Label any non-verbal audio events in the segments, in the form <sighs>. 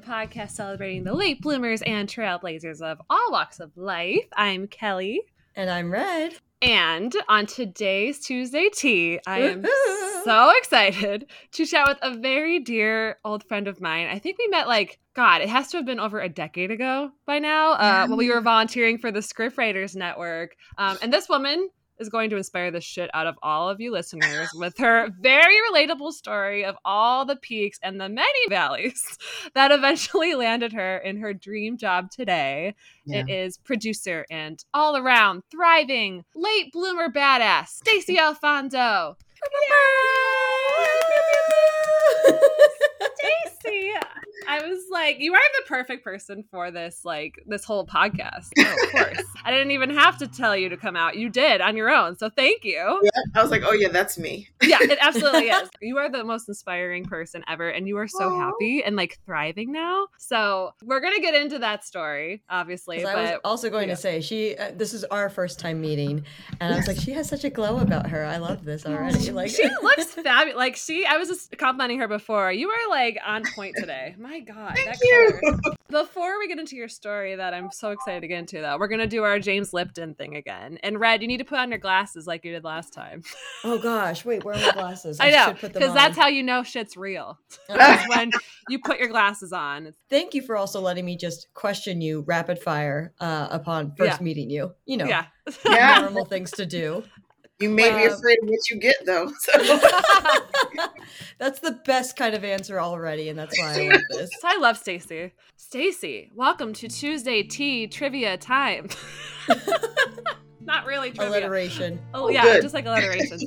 podcast celebrating the late bloomers and trailblazers of all walks of life. I'm Kelly. And I'm Red. And on today's Tuesday Tea, I am so excited to chat with a very dear old friend of mine. I think we met like, God, it has to have been over a decade ago by now uh, when we were volunteering for the Scriptwriters Network. Um, and this woman is going to inspire the shit out of all of you listeners with her very relatable story of all the peaks and the many valleys <laughs> that eventually landed her in her dream job today. Yeah. It is producer and all around thriving late bloomer badass Stacey Alphonso. Stacey, I was like, you are the perfect person for this, like this whole podcast. Oh, of course. <laughs> I didn't even have to tell you to come out. You did on your own. So thank you. Yeah, I was like, oh yeah, that's me. yeah, it <laughs> absolutely is. You are the most inspiring person ever, and you are so Aww. happy and like thriving now. So we're gonna get into that story, obviously. But, I was also going yeah. to say she. Uh, this is our first time meeting, and I was like, she has such a glow about her. I love this already. <laughs> Like she looks fabulous. Like she, I was just complimenting her before. You are like on point today. My God, Thank you. <laughs> Before we get into your story, that I'm so excited to get into, though, we're gonna do our James Lipton thing again. And Red, you need to put on your glasses like you did last time. <laughs> Oh gosh, wait, where are my glasses? I, I know because that's how you know shit's real. <laughs> when you put your glasses on. Thank you for also letting me just question you rapid fire uh, upon first yeah. meeting you. You know, yeah, normal things to do. You may be afraid of what you get, though. <laughs> So. <laughs> that's the best kind of answer already, and that's why I love <laughs> this. I love Stacey. Stacey, welcome to Tuesday Tea Trivia Time. Not really trivia. Alliteration. Oh, oh yeah, good. just like alliteration.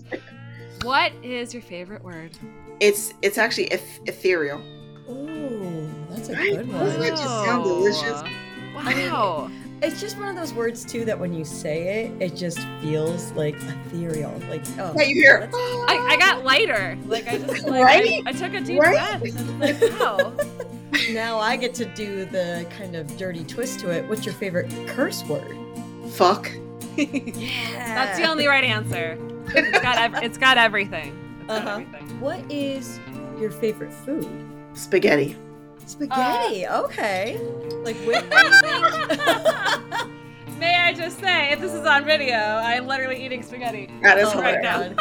what is your favorite word? It's it's actually eth- ethereal. Ooh, that's a good one. Doesn't it just sound delicious? Wow. I mean, it's just one of those words too that when you say it, it just feels like ethereal. Like oh, yeah, you hear? I, I got lighter. Like I just like, right? I, I, took a deep right? breath. Like, wow. <laughs> now I get to do the kind of dirty twist to it. What's your favorite curse word? Fuck. <laughs> yeah. That's the only right answer. It's got it's got everything. It's uh-huh. everything. What is your favorite food? Spaghetti. Spaghetti. Uh, okay. Like with <laughs> May I just say, if this is on video, I am literally eating spaghetti. That is oh right now.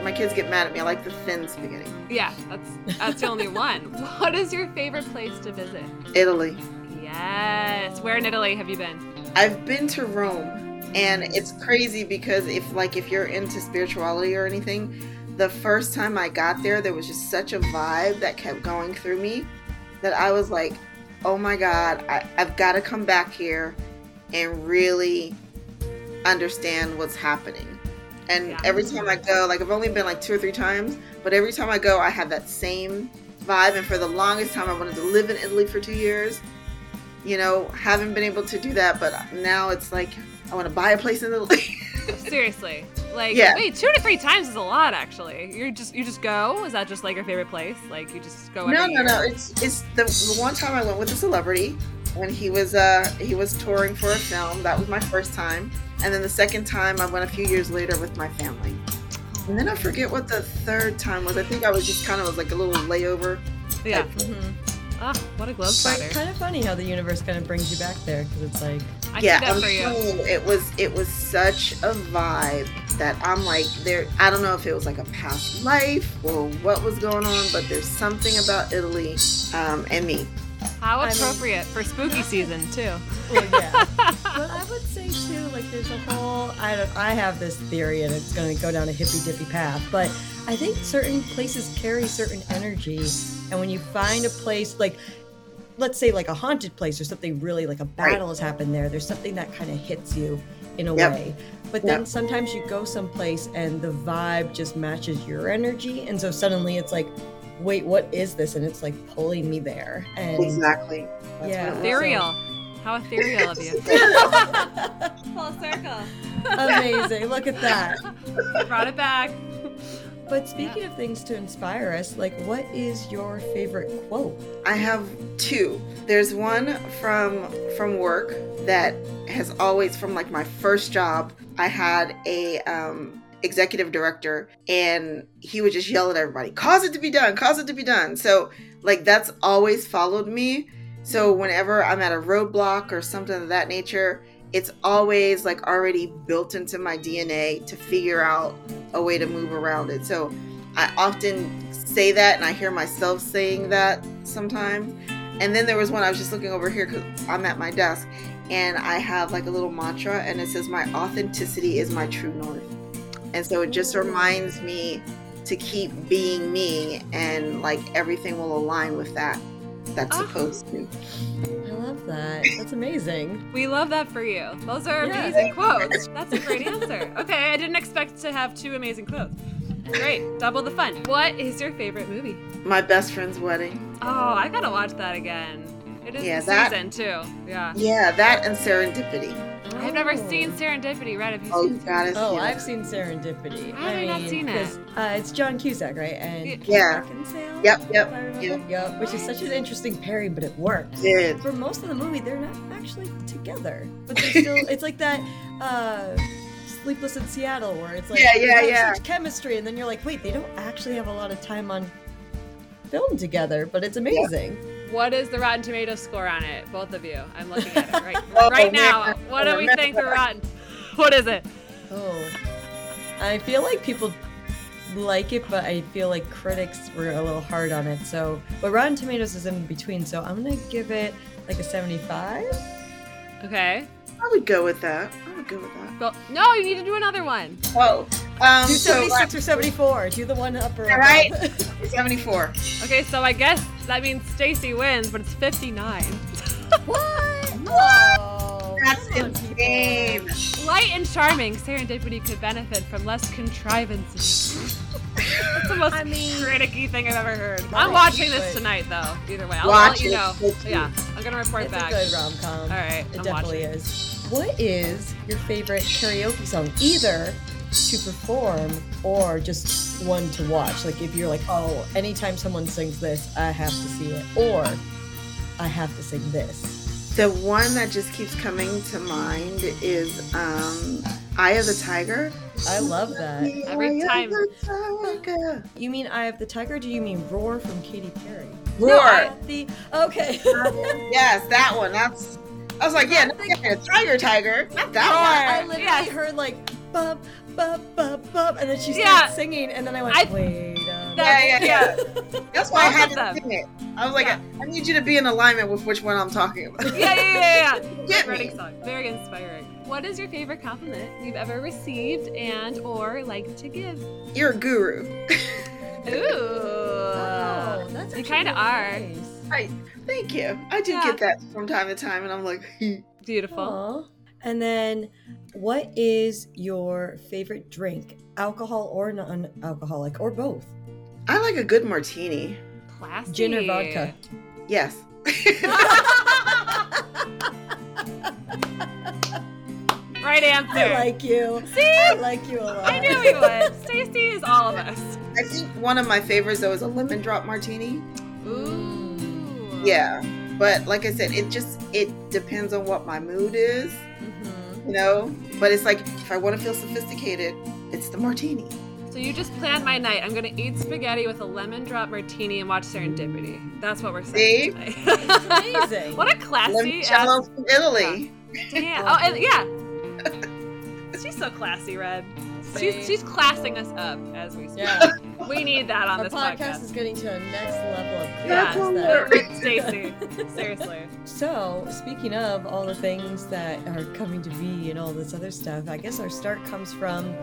<laughs> My kids get mad at me. I like the thin spaghetti. Yeah, that's that's the only one. What is your favorite place to visit? Italy. Yes. Where in Italy have you been? I've been to Rome, and it's crazy because if like if you're into spirituality or anything, the first time I got there, there was just such a vibe that kept going through me that I was like, oh my God, I, I've got to come back here and really understand what's happening. And yeah. every time I go, like I've only been like two or three times, but every time I go, I have that same vibe. And for the longest time, I wanted to live in Italy for two years. You know, haven't been able to do that, but now it's like I want to buy a place in Italy. <laughs> Seriously. Like, yeah. wait, two to three times is a lot. Actually, you just you just go. Is that just like your favorite place? Like you just go? no, no, year? no. It's it's the, the one time I went with a celebrity when he was uh he was touring for a film. That was my first time, and then the second time I went a few years later with my family. And then I forget what the third time was. I think I was just kind of was like a little layover. Yeah. Mm-hmm. Ah, what a glove spider! It's kind of funny how the universe kind of brings you back there because it's like, I yeah, I'm you. it was it was such a vibe that I'm like there. I don't know if it was like a past life or what was going on, but there's something about Italy um, and me. How appropriate I mean, for spooky season too. Well, yeah, <laughs> but I would say too, like there's a whole. I don't. I have this theory, and it's going to go down a hippy dippy path, but I think certain places carry certain energy, and when you find a place like let's say like a haunted place or something really like a battle right. has happened there there's something that kind of hits you in a yep. way but then yep. sometimes you go someplace and the vibe just matches your energy. And so suddenly it's like wait what is this? And it's like pulling me there. And exactly. That's yeah. ethereal. How ethereal of you. <laughs> Full circle. Amazing. Look at that. <laughs> Brought it back. But speaking yeah. of things to inspire us, like what is your favorite quote? I have two. There's one from from work that has always from like my first job. I had a um, executive director and he would just yell at everybody cause it to be done cause it to be done. So like that's always followed me. So whenever i'm at a roadblock or something of that nature it's always like already built into my dna to figure out a way to move around it. So i often say that and i hear myself saying that sometimes. And then there was one i was just looking over here because i'm at my desk and i have like a little mantra and it says my authenticity is my true north and so it just reminds me to keep being me and like everything will align with that. That's Ah. supposed to. I love that. That's amazing. <laughs> We love that for you. Those are Yeah. amazing quotes. That's a great answer. Okay, I didn't expect to have two amazing quotes. Great, double the fun. What is your favorite movie? My best friend's wedding. Oh, I gotta watch that again. It is Yeah, the that- season too. Yeah. Yeah, that and serendipity. I've never seen Serendipity. Right? have you Oh, seen? you gotta Oh. I've seen Serendipity. How have I not seen it? 'cause, Uh, it's John Cusack, right? And Yeah. Kate Yeah. Beckinsale, Yep, yep, if I remember. yep. Yep, Which is such an interesting pairing, but it works. Did. For most of the movie, they're not actually together, but they're <laughs> still. it's like that. Uh, Sleepless in Seattle, where it's like Yeah, yeah, have yeah. such chemistry, and then you're like, wait, they don't actually have a lot of time on film together, but it's amazing. What is the Rotten Tomatoes score on it? Both of you. I'm looking at it right, <laughs> Oh, right now. What do we <laughs> think the. Rotten? What is it? Oh, I feel like people like it, but I feel like critics were a little hard on it. So, but Rotten Tomatoes is in between, so I'm gonna give it like a 75. Okay. I would go with that. I would go with that. Well, no, you need to do another one. Oh, um, Do so 76 or 74. Do the one up or All right. above. <laughs> 74. Okay, so I guess that means Stacey wins, but it's 59. what? Oh, That's come on, insane. Light and charming, serendipity could benefit from less contrivances. That's the most I mean- criticky thing I've ever heard. I'm watching this tonight, though. Either way, I'll, Watch let you it. know. Yeah, I'm gonna report It's back. It's a good rom com. All right, It I'm definitely watching. is. What is your favorite karaoke song? Either to perform or just one to watch. Like if you're like, oh, anytime someone sings this, I have to see it, or I have to sing this. The one that just keeps coming to mind is um, Eye of the Tiger. I love that. Every Eye time. of the Tiger. You mean Eye of the Tiger? Do you mean Roar from Katy Perry? Roar. I- The okay. <laughs> yes, that one. That's. I was like, yeah, no, yeah, Tiger, Tiger, not that one. I literally Yes. heard like bub bub bub bub, and then she started Yeah. singing, and then I went, I- wait. A Yeah, That- yeah. <laughs> That's why I had to sing it. I was like, Yeah. I need you to be in alignment with which one I'm talking about. Yeah, yeah, yeah, yeah. <laughs> Get me. song. Very inspiring. What is your favorite compliment you've ever received and or like to give? You're a guru. Ooh. <laughs> Oh, oh, that's You kinda really are. nice. I, thank you. I do Yeah. get that from time to time, and I'm like, Beautiful. Aw. And then, what is your favorite drink? Alcohol or non-alcoholic, or both? I like a good martini. Classy. Gin or vodka? Yes. <laughs> Right answer. I like you. See? I like you a lot. I knew he would. Stacey is all of us. I think one of my favorites though is a lemon drop martini. Ooh. Yeah, but like I said, it just it depends on what my mood is. You know. But it's like if I want to feel sophisticated, it's the martini. So you just planned my night. I'm gonna eat spaghetti with a lemon drop martini and watch Serendipity. That's what we're saying tonight. <laughs> amazing. what a classy Limoncello ass. from Italy. Damn. Oh, and yeah. <laughs> She's so classy, Red. She's she's classing us up as we speak. Yeah. We need that on Our this podcast, podcast. is getting to a next level of Yeah, class. That's there. Stacey. Seriously. <laughs> So, speaking of all the things that are coming to be and all this other stuff, I guess our start comes from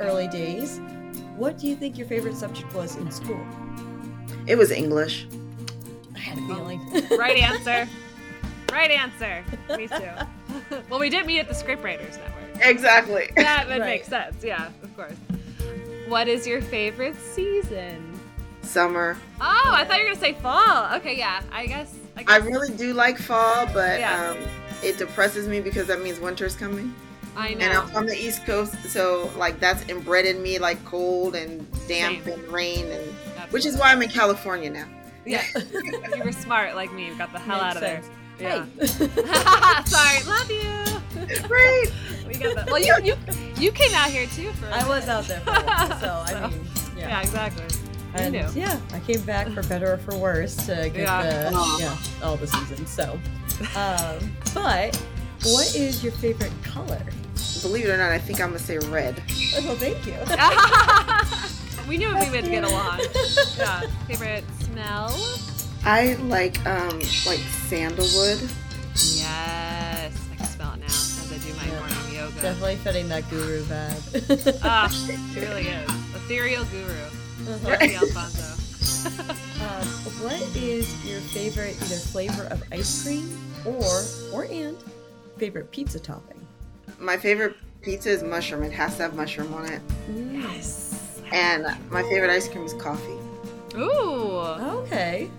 early days. What do you think your favorite subject was in school? It was English. I had a feeling. Right answer. <laughs> Right answer. Me too. <laughs> well, we did meet at the Scriptwriters Network. Exactly. <laughs> That would Right. make sense. Yeah, of course. What is your favorite season? Summer. Oh, I thought you were gonna say fall. Okay, yeah. I guess. I, guess I really do like fall, but Yeah. um, it depresses me because that means winter's coming. I know. And. I'm from the East Coast, so like that's inbred in me, like cold and damp Same. and rain, and which is why I'm in California now. yeah. <laughs> you were smart like me. You got the hell out of there. Makes Yeah. Hey. <laughs> Sorry. Love you. <laughs> Right. We got that. Well, you you You came out here too for. a I was out there for a <laughs> while, so I mean, Yeah, yeah. exactly. And knew. yeah, I came back for better or for worse to get Yeah. the yeah all the seasons. So, um, but what is your favorite color? Believe it or not, I think I'm gonna say red. Oh, thank you. we knew we would get along. Yeah. Favorite smell? I like um like sandalwood. Yes, I can smell it now as I do my Yeah. morning yoga. Definitely fitting that guru vibe. Ah, <laughs> it really is. Ethereal guru. Uh-huh. Dorothy Alphonso. Um, <laughs> what is your favorite either flavor of ice cream or or and favorite pizza topping? My favorite pizza is mushroom. It has to have mushroom on it. Yes. And my favorite ice cream is coffee. Ooh. Okay.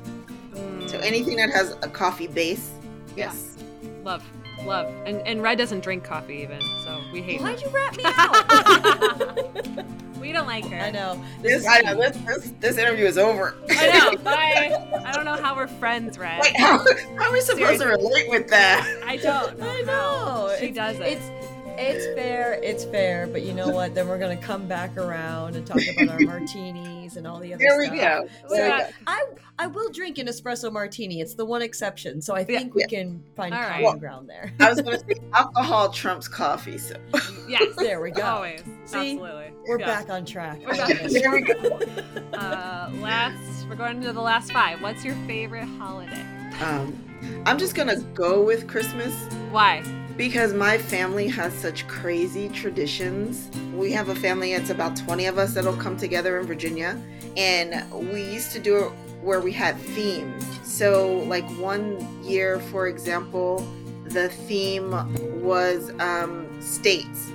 So anything that has a coffee base, Yeah. yes. love, love. And and Red doesn't drink coffee even, so we hate Why'd her. you rat me <laughs> out? <laughs> We don't like her. I know. This, I know, this, this, this interview is over. I know. <laughs> but I, I don't know how we're friends, Red. Wait, how, how are we supposed to relate with that? I don't. I know. She It's- does it. It's it's fair. It's fair. But you know what? Then we're gonna come back around and talk about our martinis and all the other There we stuff. go. There we Yeah. go. I I will drink an espresso martini. It's the one exception. So I Yeah. think we can find All common right. ground there. I was going to say alcohol trumps coffee. So yes. <laughs> There we go. Always. See? Absolutely. We're Yeah. back on track. We're I back. promise. there we go. Uh, last, we're going to the last five. What's your favorite holiday? Um, I'm just going to go with Christmas Why? Because my family has such crazy traditions. We have a family, it's about 20 of us that'll come together in Virginia. And we used to do it where we had themes. So, like one year, for example, the theme was um, states,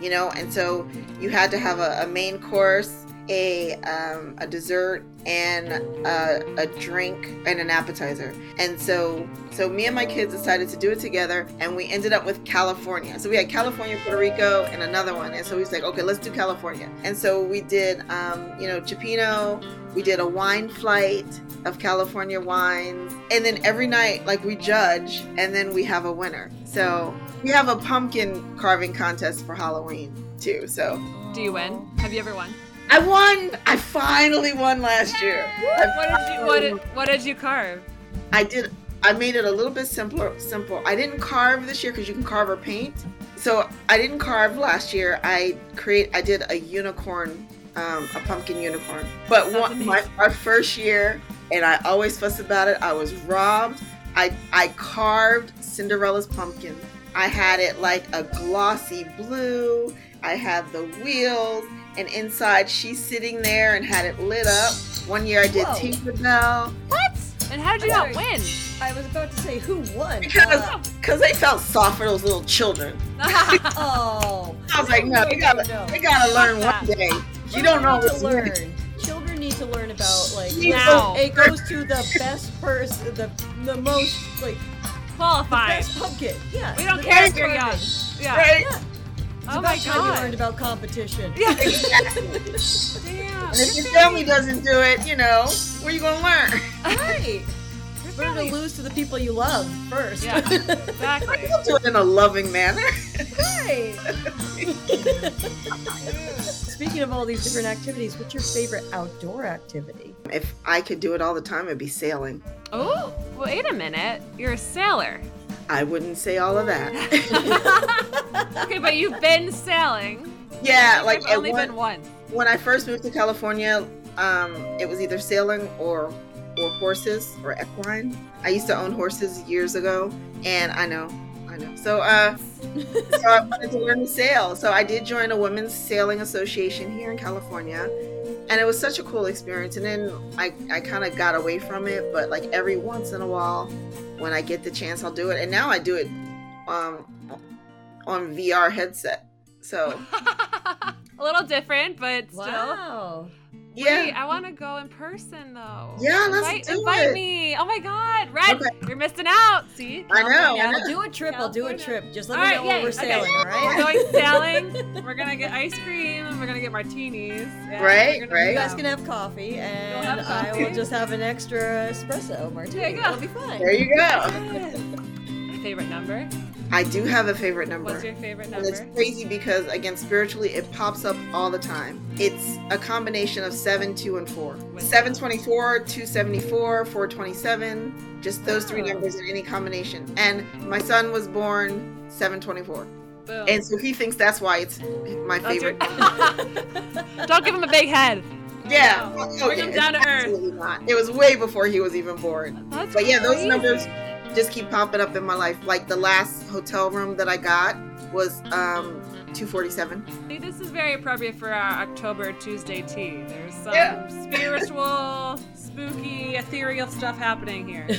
you know, and so you had to have a, a main course, a um, a dessert, and a, a drink and an appetizer. And so, so me and my kids decided to do it together, and we ended up with California. So we had California, Puerto Rico, and another one. And so we was like, okay, let's do California. And so we did, um, you know, Cioppino. We did a wine flight of California wines, and then every night, like we judge, and then we have a winner. So we have a pumpkin carving contest for Halloween too. So Do you win? Have you ever won? I won. I finally won last year. What did you what did, what did you carve? I did. I made it a little bit simpler. Simple. I didn't carve this year because you can carve or paint. So I didn't carve last year. I create. I did a unicorn, um, a pumpkin unicorn. But one, my, our first year, and I always fuss about it. I was robbed. I I carved Cinderella's pumpkin. I had it like a glossy blue. I had the wheels, and inside she's sitting there and had it lit up. One year I did Whoa. Tinkerbell. What? And how did you not win? I was about to say who won. Because Uh, because they felt soft for those little children. <laughs> oh, I was like, no, they gotta, No. they gotta learn one day. You don't know Children what's to learn. learn. Children need to learn about like Now. it goes to the best person, the the most like Qualified. best pumpkin. Yeah, We don't care if best you're young. Yeah. Right? Yeah. It's Oh about my time you learned about competition. Yeah. Exactly. <laughs> Damn. And if your family doesn't do it, you know, where are you gonna learn? Right. Your Learn to lose to the people you love first. Yeah. Exactly. You'll do it in a loving manner. right. <laughs> Speaking of all these different activities, what's your favorite outdoor activity? If I could do it all the time, it'd be sailing. Oh, wait a minute. You're a sailor. I wouldn't say all of that. <laughs> okay, but you've been sailing. yeah, like I've only one- been once. when I first moved to California, um, it was either sailing or or horses or equine. I used to own horses years ago, and I know, I know. So, uh, <laughs> so I wanted to learn to sail. So I did join a women's sailing association here in California, and it was such a cool experience. And then I I kind of got away from it, but like every once in a while, when I get the chance, I'll do it. And now I do it um, on VR headset. So <laughs> a little different, but still. Wow. yeah. Wait, I want to go in person though. Yeah, let's invite, do invite it. me. Oh my God, Red, Okay. you're missing out. See, I know. Yeah, I we'll know. do a trip. I'll do a trip. Just let All me right, know when we're Okay. sailing, all right? We're going sailing. <laughs> We're gonna get ice cream. and We're gonna get martinis. Right, we're gonna right. You guys that. can have coffee, and have I will just have an extra espresso martini. There you go. That'll be fine. There you go. Favorite number. I do have a favorite number. What's your favorite number? And it's crazy because, again, spiritually, it pops up all the time. It's a combination of 7, 2, and 4. With- 724, 274, 427, just those three oh. numbers in any combination. And my son was born 724. Boom. And so he thinks that's why it's my That's your- favorite. <laughs> Don't give him a big head. yeah. Wow. Oh, Bring yeah, him down to earth. absolutely not. It was way before he was even born. That's But yeah, those numbers just keep popping up in my life. Like the last hotel room that I got was um 247. See, this is very appropriate for our October Tuesday tea. There's some Yeah. spiritual, spooky, ethereal stuff happening here. <laughs>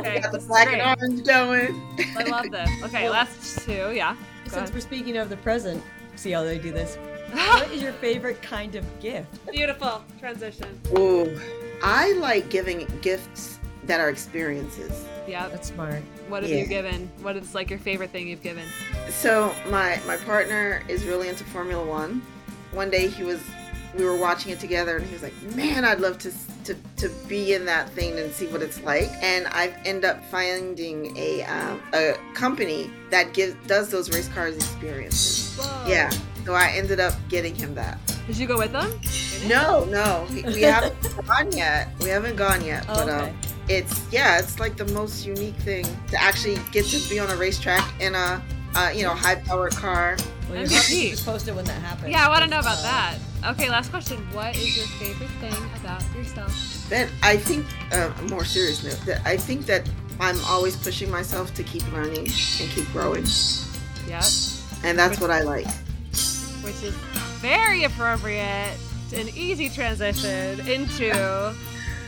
Okay, got the black great. and orange going. I love this. Okay, Well- last two, yeah. Go Since ahead. we're speaking of the present, see how they do this. <laughs> What is your favorite kind of gift? Beautiful transition. Ooh, I like giving gifts that are experiences. Yeah, That's smart. What have Yeah. you given? What is like your favorite thing you've given? So my my partner is really into Formula One. One day he was, we were watching it together, and he was like, "Man, I'd love to to to be in that thing and see what it's like." And I've ended up finding a um, a company that gives does those race cars experiences. Whoa. Yeah. So I ended up getting him that. Did you go with them? No, no, we, haven't <laughs> gone yet. We haven't gone yet, Oh, but okay. It's yeah, it's like the most unique thing to actually get to be on a racetrack in a uh, you know high powered car. Well, you're MVP. just post it when that happens. Yeah, I want to know about Uh, that. Okay, last question. What is your favorite thing about yourself? That I think uh, more serious note that I think that I'm always pushing myself to keep learning and keep growing, Yep. and that's what I like. Which is very appropriate. An easy transition into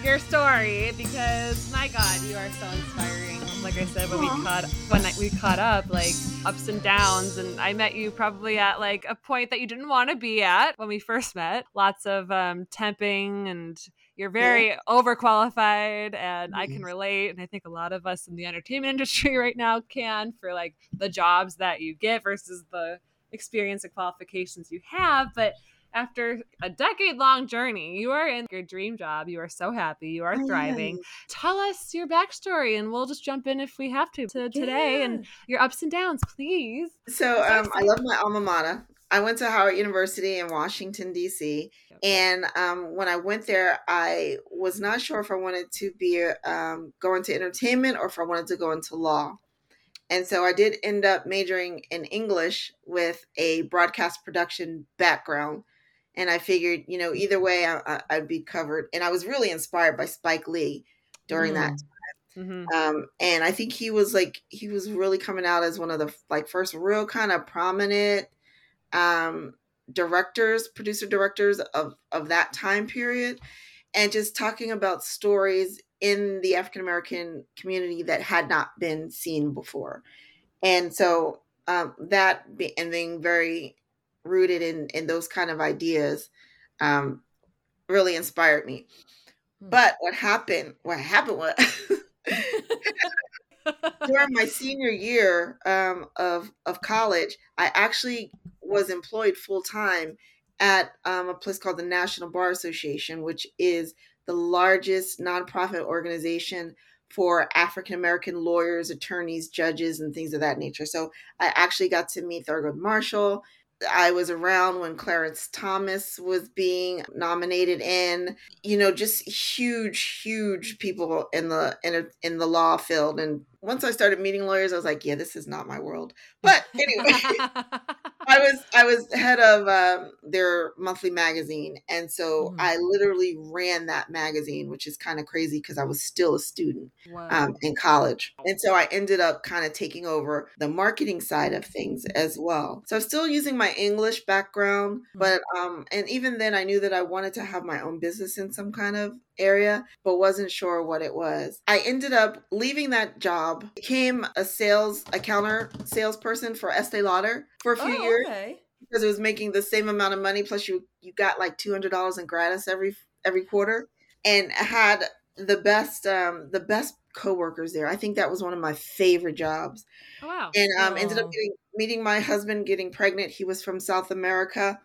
your story because my God, you are so inspiring. Like I said when we caught when we caught up, like ups and downs, and I met you probably at like a point that you didn't want to be at when we first met. Lots of um, temping, and you're very overqualified, and I can relate. And I think a lot of us in the entertainment <laughs> industry right now can for like the jobs that you get versus the experience and qualifications you have, but after a decade long journey, you are in your dream job. You are so happy. You are thriving. Tell us your backstory and we'll just jump in if we have to, to today and your ups and downs, please. So um, I love my alma mater. I went to Howard University in Washington D.C. Yep. And um, when I went there, I was not sure if I wanted to be um, go into entertainment or if I wanted to go into law. And so I did end up majoring in English with a broadcast production background. And I figured, you know, either way, I, I, I'd be covered. And I was really inspired by Spike Lee during that hmm um and i think he was like he was really coming out as one of the like first real kind of prominent um directors producer directors of of that time period and just talking about stories in the african american community that had not been seen before and so um that be, and being very rooted in in those kind of ideas um really inspired me Hmm. but what happened what happened was <laughs> during my senior year um, of of college, I actually was employed full time at um, a place called the National Bar Association, which is the largest nonprofit organization for African American lawyers, attorneys, judges, and things of that nature. So I actually got to meet Thurgood Marshall. I was around when Clarence Thomas was being nominated in, you know, just huge, huge people in the in, in the law field. And once I started meeting lawyers, I was like, yeah, this is not my world. But anyway, <laughs> <laughs> I was I was head of um, their monthly magazine, and so Mhm. I literally ran that magazine, which is kind of crazy because I was still a student Wow. um, in college. And so I ended up kind of taking over the marketing side of things as well. So I'm still using my English background, but um, and even then I knew that I wanted to have my own business in some kind of area, but wasn't sure what it was. I ended up leaving that job, became a sales, a counter salesperson for Estee Lauder for a few oh, years okay. because it was making the same amount of money plus you you got like $200 in gratis every every quarter and had the best um the best coworkers there i think that was one of my favorite jobs oh, wow. and um ended up getting meeting my husband getting pregnant he was from south america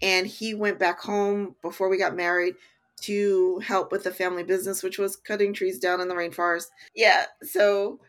and he went back home before we got married to help with the family business which was cutting trees down in the rainforest yeah so <laughs>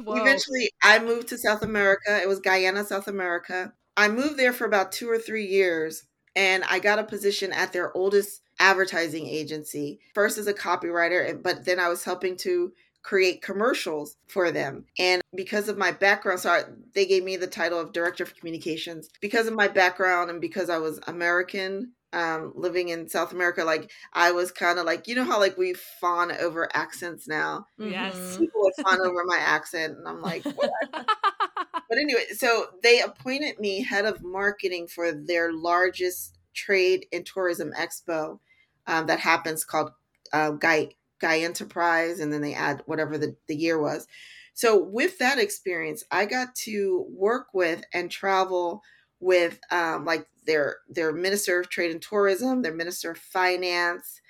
eventually I moved to South America. It was Guyana, South America. I moved there for about two or three years and I got a position at their oldest advertising agency. First as a copywriter, but then I was helping to create commercials for them. And because of my background, so I, they gave me the title of director of communications. Because of my background and because I was American, um, living in South America, like I was kind of like, you know how like we fawn over accents now. Yes. People would fawn <laughs> over my accent, and I'm like, what? <laughs> but anyway, so they appointed me head of marketing for their largest trade and tourism expo um, that happens called uh, Guy Guy Enterprise, and then they add whatever the, the year was. So with that experience, I got to work with and travel with um, like their their minister of trade and tourism, their minister of finance,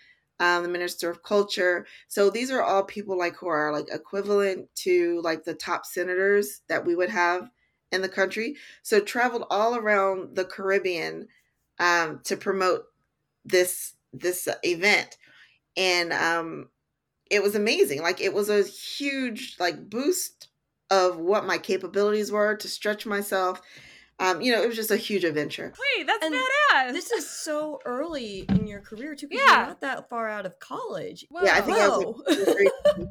um, the minister of culture. So these are all people like who are like equivalent to like the top senators that we would have in the country. So traveled all around the Caribbean um, to promote this this event, and um, it was amazing. Like it was a huge like boost of what my capabilities were to stretch myself. Um, you know, it was just a huge adventure. Wait, that's And badass. This is so early in your career too, because Yeah. you're not that far out of college. Whoa. Yeah, I think I was like, <laughs>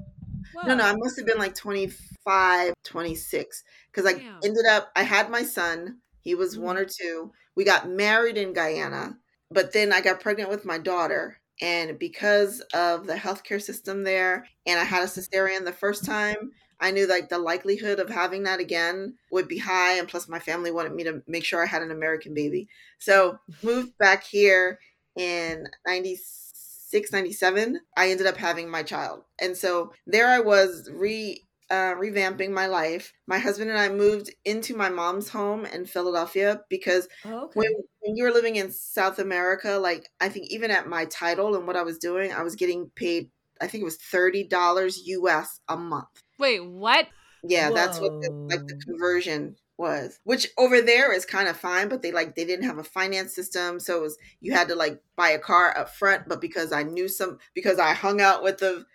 No, no, I must have been like 25, 26. Because I Damn. ended up, I had my son. He was one or two. We got married in Guyana, but then I got pregnant with my daughter. And because of the healthcare system there, and I had a cesarean the first time, I knew like the likelihood of having that again would be high. And plus, my family wanted me to make sure I had an American baby. So, moved back here in 96, 97. I ended up having my child. And so, there I was re uh, revamping my life. My husband and I moved into my mom's home in Philadelphia because Oh, okay. when, when you were living in South America, like I think even at my title and what I was doing, I was getting paid, I think it was $30 US a month. Wait, what? Yeah, that's what the, like the conversion was. Which over there is kind of fine, but they like they didn't have a finance system, so it was you had to like buy a car up front. But because I knew some, because I hung out with the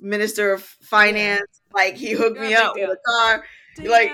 minister of finance, like he hooked You're me up with a car. Like,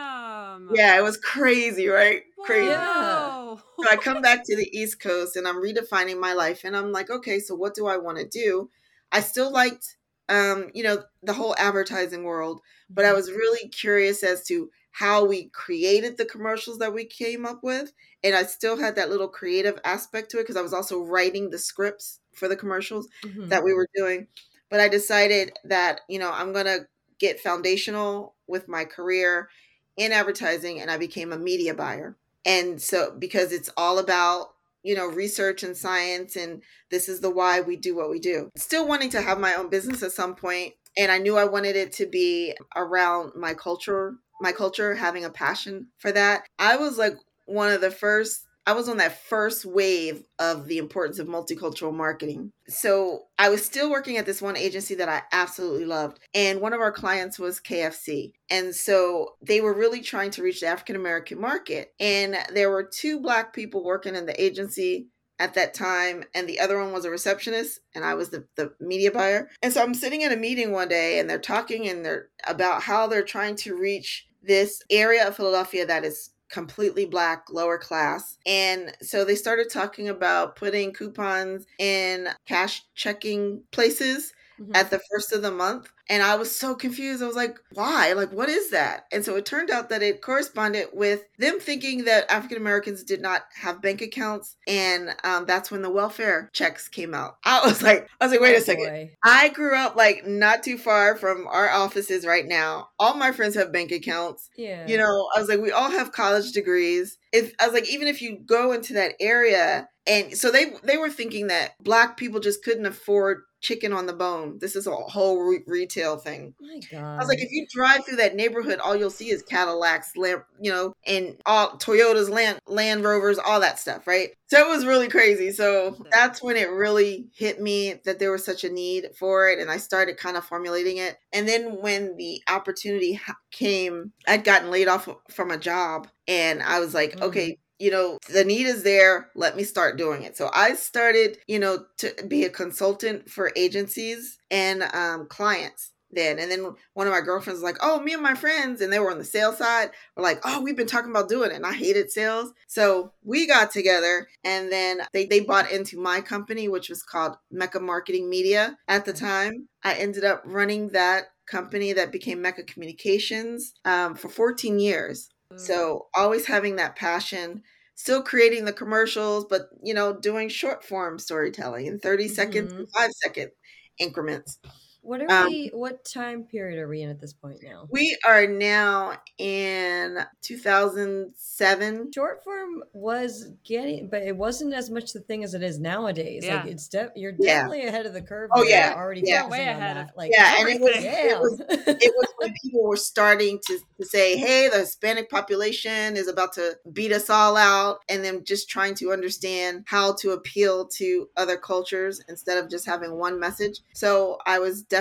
Yeah, it was crazy, right? Crazy. So I come back to the East Coast and I'm redefining my life and I'm like, okay, so what do I want to do? I still liked um, you know, the whole advertising world, but I was really curious as to how we created the commercials that we came up with. And I still had that little creative aspect to it because I was also writing the scripts for the commercials Mhm. that we were doing. But I decided that, you know, I'm going to get foundational with my career in advertising and I became a media buyer. And so because it's all about, you know, research and science and this is the why we do what we do. Still wanting to have my own business at some point and I knew I wanted it to be around my culture, my culture having a passion for that. I was like one of the first I was on that first wave of the importance of multicultural marketing. So I was still working at this one agency that I absolutely loved. And one of our clients was KFC. And so they were really trying to reach the African American market. And there were two Black people working in the agency at that time and the other one was a receptionist and i was the, the media buyer and so i'm sitting in a meeting one day and they're talking and they're about how they're trying to reach this area of philadelphia that is completely black lower class. And so they started talking about putting coupons in cash checking places Mhm. at the first of the month. And I was so confused. I was like, why? Like, what is that? And so it turned out that it corresponded with them thinking that African Americans did not have bank accounts. And um, that's when the welfare checks came out. <laughs> I was like, I was like, wait Oh, a second. boy. I grew up like not too far from our offices right now. All my friends have bank accounts. Yeah. You know, I was like, we all have college degrees. If I was like, even if you go into that area, and so they they were thinking that black people just couldn't afford chicken on the bone. This is a whole re- retail thing. My God. I was like, if you drive through that neighborhood, all you'll see is Cadillacs, you know, and all Toyotas, Land Land Rovers, all that stuff, right? So it was really crazy. So that's when it really hit me that there was such a need for it, and I started kind of formulating it. And then when the opportunity came, I'd gotten laid off from a job, and I was like, Mhm. okay. You know, the need is there. Let me start doing it. So I started, you know, to be a consultant for agencies and um, clients then. And then one of my girlfriends was like, "Oh, me and my friends," and they were on the sales side. Were like, "Oh, we've been talking about doing it," and I hated sales, so we got together, and then they they bought into my company, which was called Mecca Marketing Media at the time. I ended up running that company that became Mecca Communications um, for 14 years. So always having that passion still creating the commercials, but you know, doing short form storytelling in 30 seconds Mhm. and five second increments. What are Um, we? What time period are we in at this point now? We are now in 2007. Short form was getting, but it wasn't as much the thing as it is nowadays. Yeah. Like it's de- you're Yeah. definitely ahead of the curve. Oh, yeah. already Yeah. Way ahead that. of- Like Yeah, and it was, it was <laughs> it was when people were starting to, to say, hey, the Hispanic population is about to beat us all out, and then just trying to understand how to appeal to other cultures instead of just having one message. So I was definitely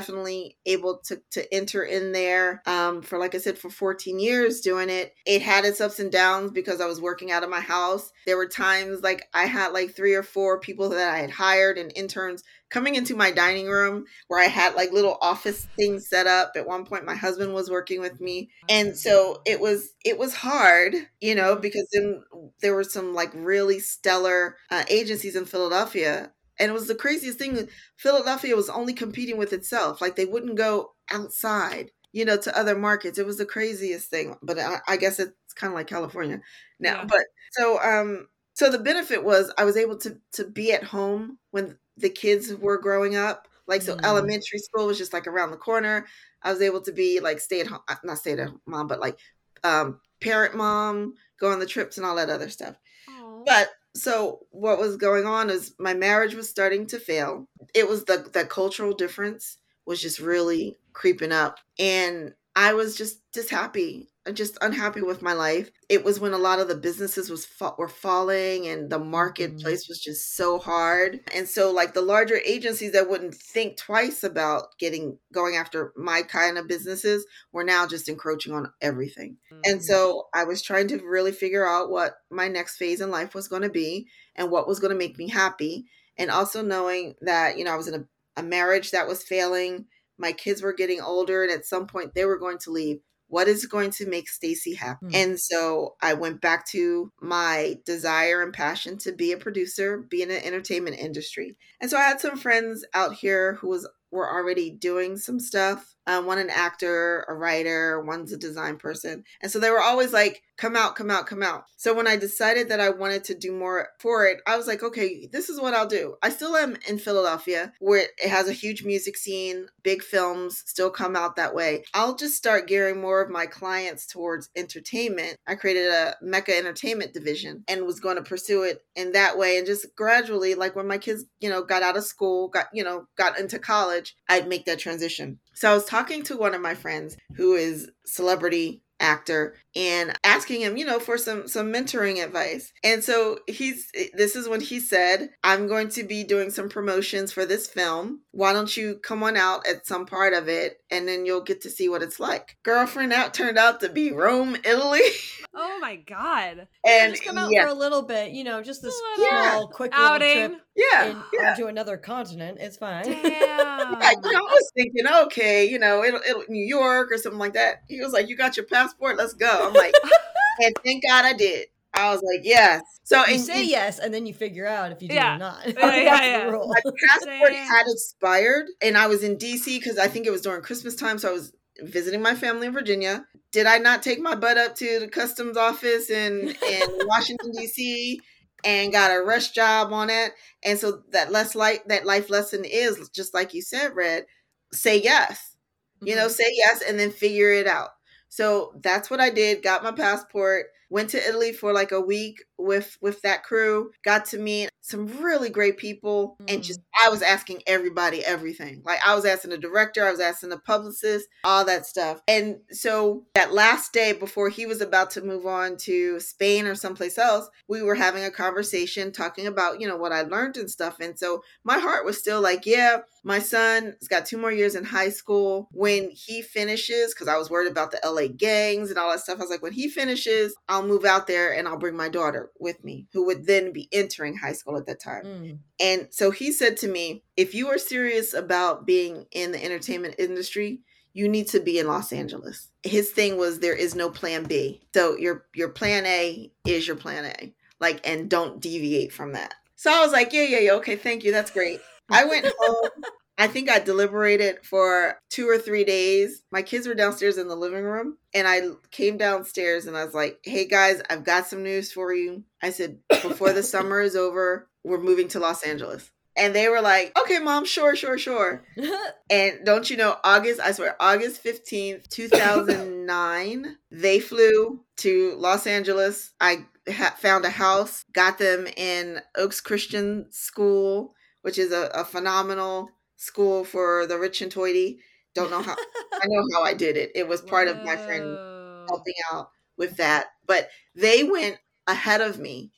able to, to enter in there um, for, like I said, for 14 years doing it. It had its ups and downs because I was working out of my house. There were times like I had like three or four people that I had hired and interns coming into my dining room where I had like little office things set up. At one point my husband was working with me. And so it was it was hard, you know, because then there were some like really stellar uh, agencies in Philadelphia. And it was the craziest thing. Philadelphia was only competing with itself. Like they wouldn't go outside, you know, to other markets. It was the craziest thing. But I, I guess it's kind of like California now. Yeah. But so um so the benefit was I was able to to be at home when the kids were growing up. Like so Mm. elementary school was just like around the corner. I was able to be like stay at home not stay at home mom, but like um parent mom, go on the trips and all that other stuff. Aw. But so what was going on is my marriage was starting to fail. It was the the cultural difference was just really creeping up and I was just just happy. Uh, just unhappy with my life. It was when a lot of the businesses was were falling and the mm-hmm. marketplace was just so hard. And so like the larger agencies that wouldn't think twice about getting going after my kind of businesses were now just encroaching on everything. And mm-hmm. so I was trying to really figure out what my next phase in life was going to be and what was going to make me happy. And also knowing that, you know, I was in a, a marriage that was failing. My kids were getting older and at some point they were going to leave. What is going to make Stacey happy? Hmm. And so I went back to my desire and passion to be a producer, be in the entertainment industry. And so I had some friends out here who was were already doing some stuff. Um, one an actor, a writer, one's a design person. And so they were always like, come out, come out, come out. So when I decided that I wanted to do more for it, I was like, okay, this is what I'll do. I still am in Philadelphia where it has a huge music scene, big films still come out that way. I'll just start gearing more of my clients towards entertainment. I created a Mecca entertainment division and was going to pursue it in that way. And just gradually, like when my kids, you know, got out of school, got, you know, got into college, I'd make that transition. So I was talking to one of my friends who is celebrity actor and asking him you know for some some mentoring advice and so he's this is when he said i'm going to be doing some promotions for this film why don't you come on out at some part of it and then you'll get to see what it's like girlfriend out turned out to be rome italy <laughs> oh my god. and just come out yeah for a little bit, you know, just this A little small, quick little Outing. trip yeah, in, yeah. onto another continent. It's fine. Damn. <laughs> Yeah, you know, I was thinking, okay, you know, it'll, it'll New York or something like that. He was like, "You got your passport? Let's go." I'm like, <laughs> and thank God I did. I was like, yes. So you and, say and yes, and then you figure out if you do Yeah. or not. Yeah, <laughs> yeah, the yeah. my passport Damn. had expired, and I was in DC because I think it was during Christmas time, so I was visiting my family in Virginia. Did I not take my butt up to the customs office in in <laughs> Washington D.C. and got a rush job on it? And so that less light that life lesson is just like you said, Red. Say yes you know Mhm. say yes and then figure it out so that's what i did got my passport went to italy for like a week with with that crew got to meet some really great people and Mm. just i was asking everybody everything like i was asking the director i was asking the publicist all that stuff and so that last day before he was about to move on to spain or someplace else we were having a conversation talking about you know what i learned and stuff and so my heart was still like yeah my son's got two more years in high school. When he finishes, because I was worried about the LA gangs and all that stuff, I was like, when he finishes, I'll move out there and I'll bring my daughter with me, who would then be entering high school at that time. Mm. And so he said to me, if you are serious about being in the entertainment industry, you need to be in Los Angeles. His thing was there is no plan B. So your your plan A is your plan A. Like and don't deviate from that. So I was like, yeah, yeah, yeah, okay, thank you. That's great. I went <laughs> home. I think I deliberated for two or three days. My kids were downstairs in the living room, and I came downstairs and I was like, hey guys, I've got some news for you. I said, before the <laughs> summer is over, we're moving to Los Angeles. And they were like, okay, mom, sure, sure, sure. <laughs> and don't you know, August, I swear, August 15th, 2009, <laughs> they flew to Los Angeles. I ha- found a house, got them in Oaks Christian School, which is a, a phenomenal school for the rich and toity. Don't know how, I know how I did it. It was <laughs> part of my friend helping out with that. But they went ahead of me.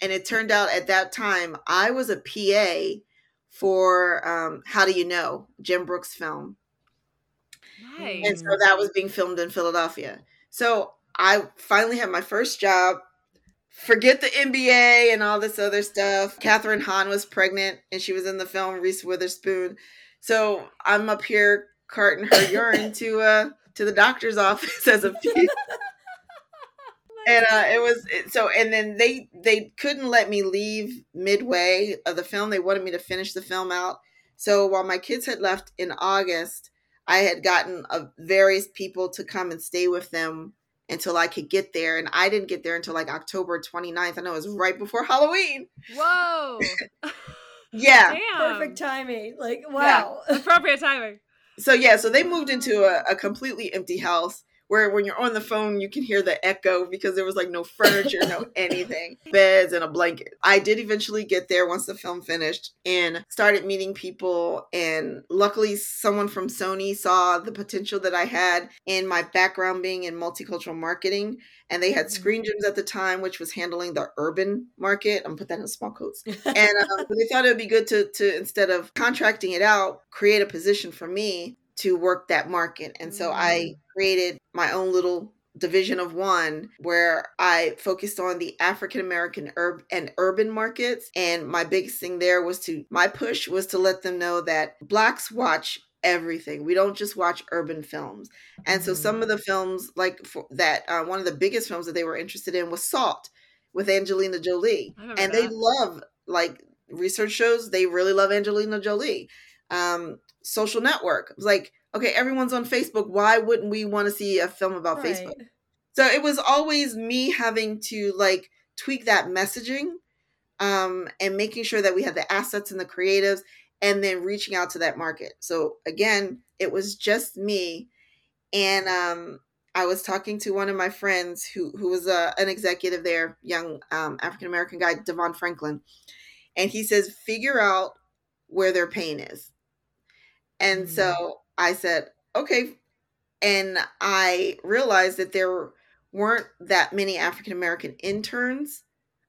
And it turned out at that time, I was a PA for um, How Do You Know, Jim Brooks' film. Nice. And so that was being filmed in Philadelphia. So I finally had my first job. Forget the NBA and all this other stuff. Kathryn Hahn was pregnant and she was in the film Reese Witherspoon. So I'm up here carting her <laughs> urine to uh to the doctor's office as a <laughs> and uh, it was it- so and then they they couldn't let me leave midway of the film they wanted me to finish the film out so while my kids had left in august i had gotten uh, various people to come and stay with them until i could get there and i didn't get there until like october 29th i know it was right before <laughs> halloween Whoa. <laughs> yeah Damn. Perfect timing. Like, wow. <laughs> Appropriate timing. so yeah so they moved into a, a completely empty house where when you're on the phone you can hear the echo because there was like no furniture no <laughs> anything. Beds and a blanket. I did eventually get there once the film finished and started meeting people and luckily someone from sony saw the potential that i had in my background being in multicultural marketing and they had Screen Gems at the time which was handling the urban market. I'm gonna put that in small quotes. <laughs> And um, they thought it would be good to to instead of contracting it out create a position for me to work that market and so i created my own little division of one where i focused on the african american urb and urban markets and my biggest thing there was to my push was to let them know that blacks watch everything. We don't just watch urban films. And so some of the films like for, that uh, one of the biggest films that they were interested in was salt with angelina jolie and they love like research shows they really love angelina jolie. Um social network. It was like okay everyone's on facebook. Why wouldn't we want to see a film about facebook? So it was always me having to like tweak that messaging um and making sure that we had the assets and the creatives and then reaching out to that market. So again it was just me and um I was talking to one of my friends who who was a, an executive there, young um, African American guy, DeVon Franklin, and he says, figure out where their pain is. And Mm. so I said, okay. And I realized that there weren't that many African American interns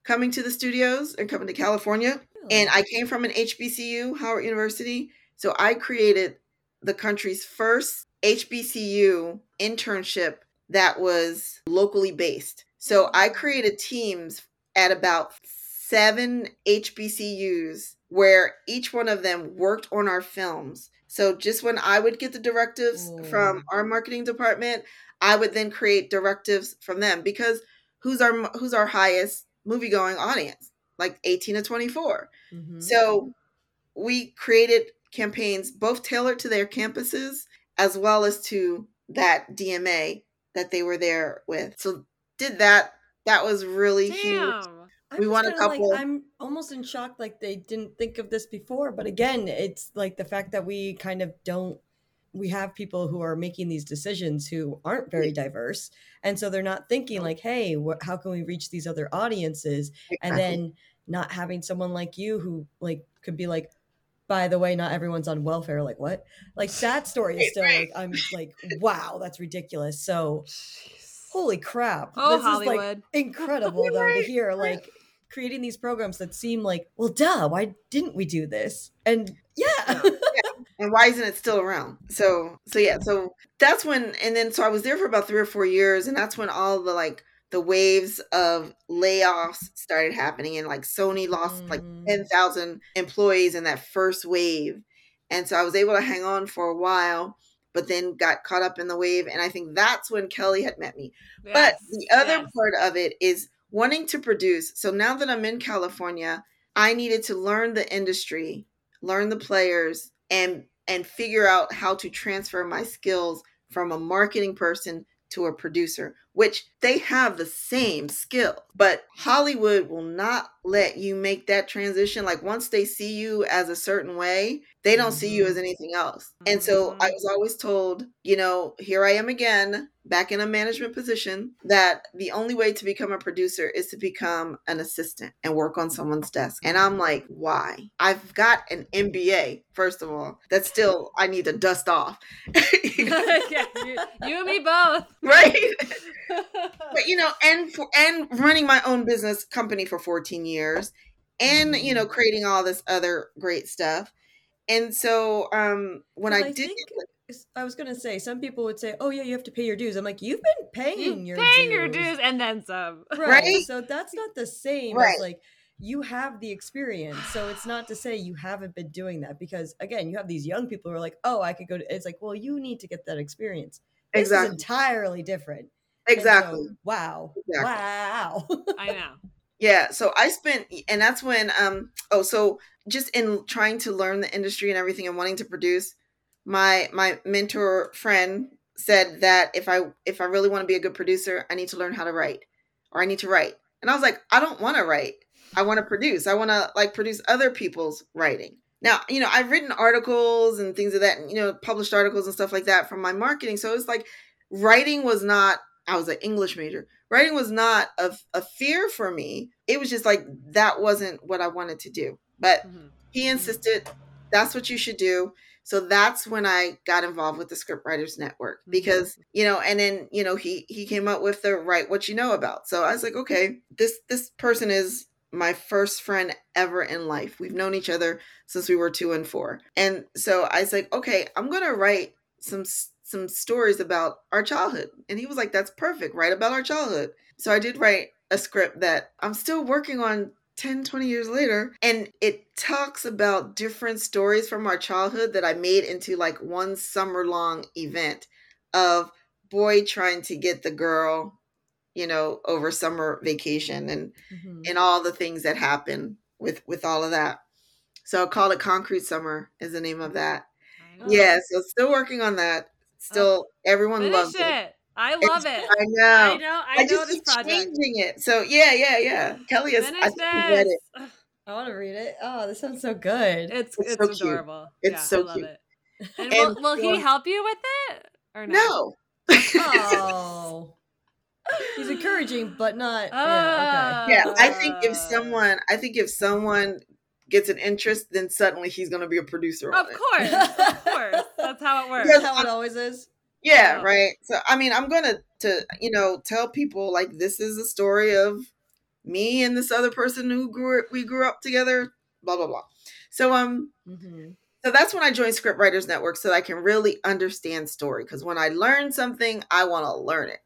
coming to the studios and coming to California. And I came from an HBCU, Howard University. So I created the country's first HBCU internship that was locally based. So I created teams at about seven HBCUs where each one of them worked on our films. So just when I would get the directives Ooh. from our marketing department, I would then create directives from them because who's our who's our highest movie going audience? Like 18 to 24. Mhm. So we created campaigns both tailored to their campuses as well as to that DMA that they were there with. So did that. That was really huge. I'm we want a kinda like- couple- I'm almost in shock, like they didn't think of this before. But again, it's like the fact that we kind of don't. We have people who are making these decisions who aren't very diverse, and so they're not thinking like, "Hey, what, how can we reach these other audiences?" And then not having someone like you who like could be like, "By the way, not everyone's on welfare." Like what? Like that story is still like I'm like, wow, that's ridiculous. So holy crap! Oh, this is like Hollywood. <laughs> incredible though to hear like creating these programs that seem like well duh why didn't we do this and <laughs> yeah and why isn't it still around so so yeah so that's when and then so i was there for about three or four years and that's when all the like the waves of layoffs started happening and like sony lost like Mm. 10,000 employees in that first wave and so i was able to hang on for a while but then got caught up in the wave. And I think that's when Kelly had met me. Yes, But the other yes. part of it is wanting to produce. So now that I'm in California, I needed to learn the industry, learn the players, and and figure out how to transfer my skills from a marketing person to a producer, which they have the same skill. But Hollywood will not let you make that transition. Like once they see you as a certain way, they don't see you as mm-hmm. anything else. And so mm-hmm. I was always told, you know, here I am again, back in a management position, that the only way to become a producer is to become an assistant and work on someone's desk. And I'm like, why? I've got an MBA, first of all, that still I need to dust off. <laughs> <laughs> yeah, you, you and me both. right? <laughs> but you know and for and running my own business company for 14 years and you know creating all this other great stuff and so um when Well, i, I did I was gonna say some people would say, "Oh yeah, you have to pay your dues." I'm like, "You've been paying You your paying dues. your dues and then some. right? Right? So that's not the same Right. as like you have the experience. So it's not to say you haven't been doing that because again, you have these young people who are like, "Oh, I could go to." It's like, well, you need to get that experience. This is entirely different. And so, exactly wow. Exactly. Wow. <laughs> I know. yeah so i spent and that's when um oh so just in trying to learn the industry and everything and wanting to produce my my mentor friend said that if i if i really want to be a good producer i need to learn how to write or i need to write and i was like i don't want to write i want to produce i want to like produce other people's writing now you know i've written articles and things of that you know published articles and stuff like that from my marketing so it's like writing was not i was an english major. Writing was not a, a fear for me. It was just like that wasn't what i wanted to do. But Mhm. he insisted that's what you should do. So that's when i got involved with the script writers network because you know and then you know he he came up with the write what you know about. So i was like okay this this person is my first friend ever in life. We've known each other since we were two and four. And so i was like okay i'm gonna write some some stories about our childhood. And he was like that's perfect. Write about our childhood. So i did write a script that i'm still working on 10 20 years later. And it talks about different stories from our childhood that i made into like one summer long event of boy trying to get the girl you know over summer vacation and Mhm. and all the things that happen with with all of that. So i call it concrete summer is the name of that. Yeah so still working on that still everyone loves it. it I love It's- it. i know I know. I, I, know just this keep project. changing it so yeah yeah yeah kelly is Finish i read it I want to read it. Oh, this sounds so good. It's It's it's, so cute. adorable. It's yeah, so I love cute. it. And, And will, will he help you with it or no? no oh. He's encouraging, but not. yeah, yeah i think if Uh, someone i think if someone gets an interest then suddenly he's going to be a producer on Of it course, of course. <laughs> That's how it works. That's how it always is. yeah Yeah. right so i mean i'm gonna to you know tell people like this is a story of me and this other person who grew we grew up together blah blah blah so um hmm so that's when i joined Scriptwriters network so that i can really understand story because when i learn something i want to learn it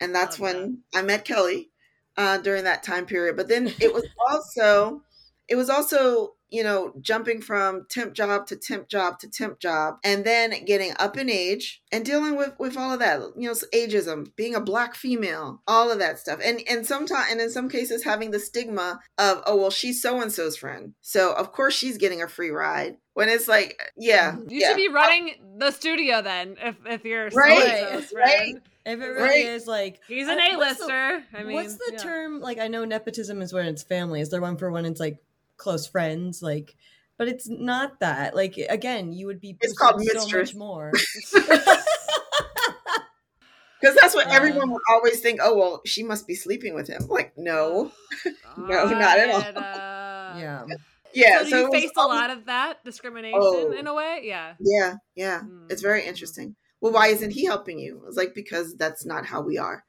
and that's Love when i met kelly uh, during that time period but then it was <laughs> also it was also you know jumping from temp job to temp job to temp job and then getting up in age and dealing with with all of that you know ageism being a black female all of that stuff and and sometimes and in some cases having the stigma of oh well she's so and so's friend so of course she's getting a free ride when it's like yeah mm-hmm. You yeah should be running the studio then if if you're Right, so-and-so's right. If it really Right. is like He's an I- what's the- A-lister. I mean, what's the yeah. term? Like I know nepotism is when it's family. Is there one for when it's like close friends? Like, but it's not that. Like again, you would be It's called so mistress. much more. <laughs> because that's what Uh. everyone will always think oh well she must be sleeping with him like no <laughs> No, not at all. God, uh, yeah. yeah So, so you was face a lot of that discrimination Oh. in a way? Yeah. Yeah, yeah. It's very Mm. interesting. Well, why isn't he helping you? It's like because that's not how we are.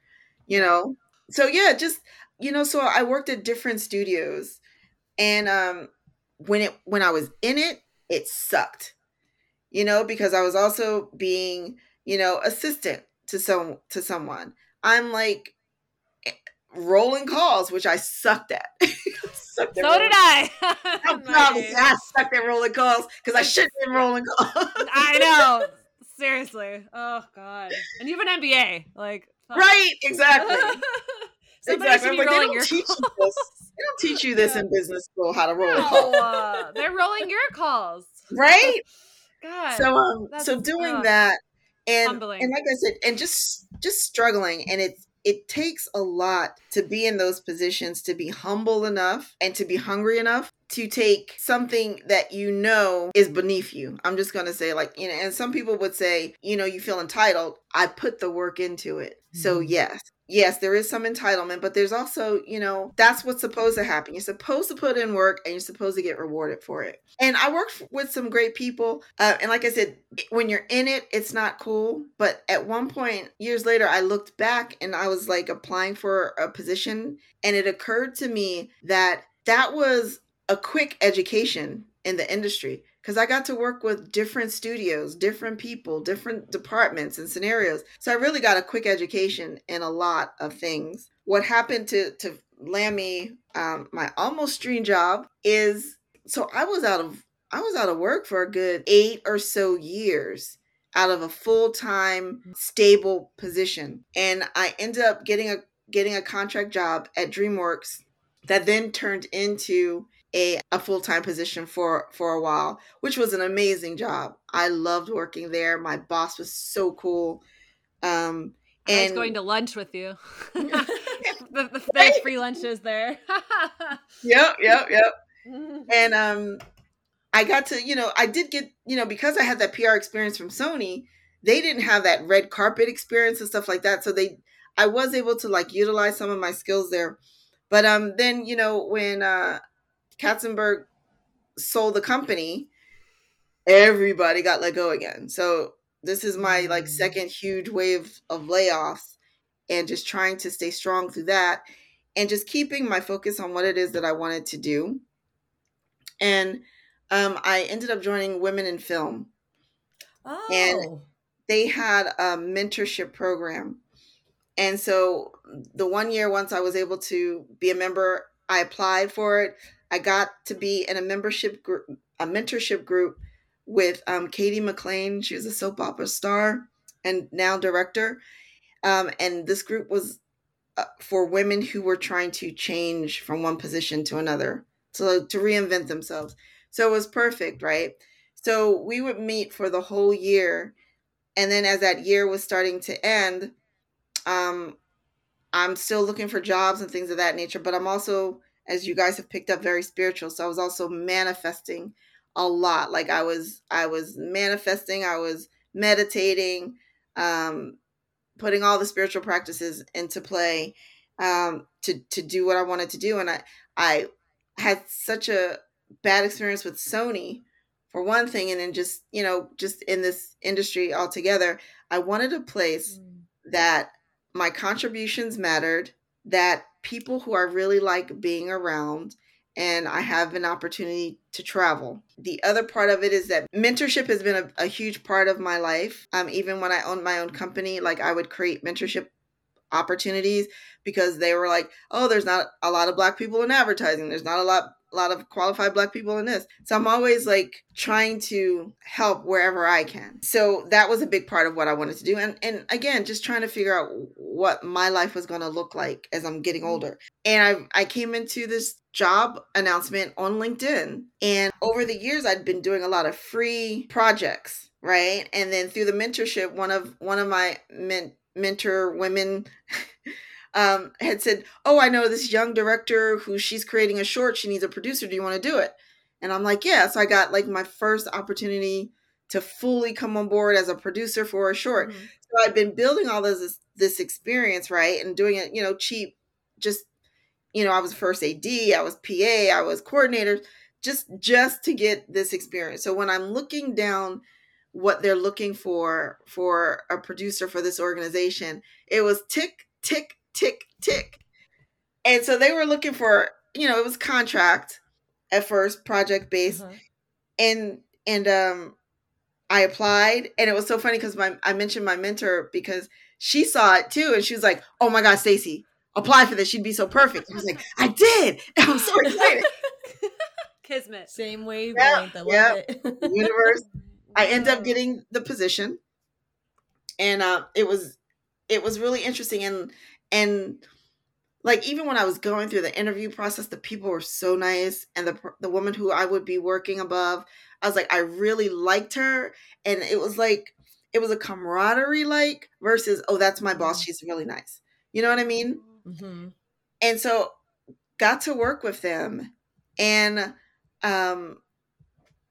You know? So yeah, just you know, so I worked at different studios and um when it when I was in it, it sucked. You know, because I was also being, you know, assistant to some to someone. I'm like eh, rolling calls, which I sucked at. <laughs> Sucked So did I. <laughs> I'm proud I sucked at rolling calls because I shouldn't have been rolling calls. I <laughs> know. Seriously. Oh god. And you have an MBA. Like fuck. Right, exactly. Somebody exactly. I'm like, they don't your teach you calls. this. They don't teach you this Yeah. in business school how to roll a No, call. uh, they're rolling your calls. Right? <laughs> God. so um so doing ugh. that and Humbling. and like I said and just just struggling and it's it takes a lot to be in those positions to be humble enough and to be hungry enough to take something that you know is beneath you. I'm just going to say like you know and some people would say, you know, you feel entitled. I put the work into it. So Mhm. yes. Yes, there is some entitlement, but there's also, you know, that's what's supposed to happen. You're supposed to put in work and you're supposed to get rewarded for it. And I worked with some great people. Uh, and like I said, when you're in it, it's not cool. But at one point, years later, I looked back and I was like applying for a position. And it occurred to me that that was a quick education in the industry because I got to work with different studios, different people, different departments and scenarios. So I really got a quick education in a lot of things. What happened to to land me um, my almost dream job is so I was out of I was out of work for a good eight or so years out of a full time stable position, and I ended up getting a getting a contract job at DreamWorks that then turned into a, a full-time position for for a while which was an amazing job. I loved working there. My boss was so cool. Um I was going to lunch with you. <laughs> the, the, the free lunches there. <laughs> yep yep yep. And um i got to you know i did get you know because i had that pr experience from sony they didn't have that red carpet experience and stuff like that so they i was able to like utilize some of my skills there. But um then you know when uh katzenberg sold the company everybody got let go again so this is my like Mm. second huge wave of layoffs and just trying to stay strong through that and just keeping my focus on what it is that i wanted to do and um, I ended up joining Women in Film. Oh. They had a mentorship program, and so the one year once I was able to be a member, I applied for it. I got to be in a membership group, a mentorship group with um, Katie McLean. She was a soap opera star and now director, um, and this group was uh, for women who were trying to change from one position to another, so to reinvent themselves. So it was perfect, right? So we would meet for the whole year, and then as that year was starting to end, um, I'm still looking for jobs and things of that nature. But I'm also, as you guys have picked up, very spiritual. So I was also manifesting a lot. Like I was, I was manifesting. I was meditating. Um, putting all the spiritual practices into play um, to to do what I wanted to do, and I I had such a bad experience with Sony for one thing, and then just you know just in this industry altogether. I wanted a place that my contributions mattered, that people who I really like being around, and I have an opportunity to travel. The other part of it is that mentorship has been a, a huge part of my life. Um, even when I owned my own company, like I would create mentorship opportunities because they were like, oh, there's not a lot of black people in advertising. There's not a lot a lot of qualified black people in this. So I'm always like trying to help wherever I can. So that was a big part of what I wanted to do. And and again, just trying to figure out what my life was going to look like as I'm getting mm-hmm. older. And I I came into this job announcement on LinkedIn. And over the years I'd been doing a lot of free projects, right? And then through the mentorship, one of one of my men, mentor women <laughs> um, had said, "Oh, I know this young director who she's creating a short. She needs a producer. Do you want to do it?" And I'm like, "Yeah." So I got like my first opportunity to fully come on board as a producer for a short. Mhm. So I'd been building all this this experience, right, and doing it, you know, cheap. Just you know, I was first AD, I was PA, I was coordinator, just just to get this experience. So when I'm looking down what they're looking for for a producer for this organization, it was tick tick tick tick. And so they were looking for, you know, it was contract at first, project based Uh-huh. and and um I applied and it was so funny because my I mentioned my mentor because she saw it too and she was like, Oh my god, Stacey, apply for this. She'd be so perfect. I was like, I did. <laughs> And I'm so excited. <laughs> Kismet. Same wavelength. Yeah, I love yeah. it. <laughs> Universe. I end up getting the position and uh, it was it was really interesting and and like even when I was going through the interview process, the people were so nice, and the the woman who I would be working above, I was like, I really liked her, and it was like it was a camaraderie like versus oh that's my boss, she's really nice. You know what I mean? Mm-hmm. And so got to work with them, and um,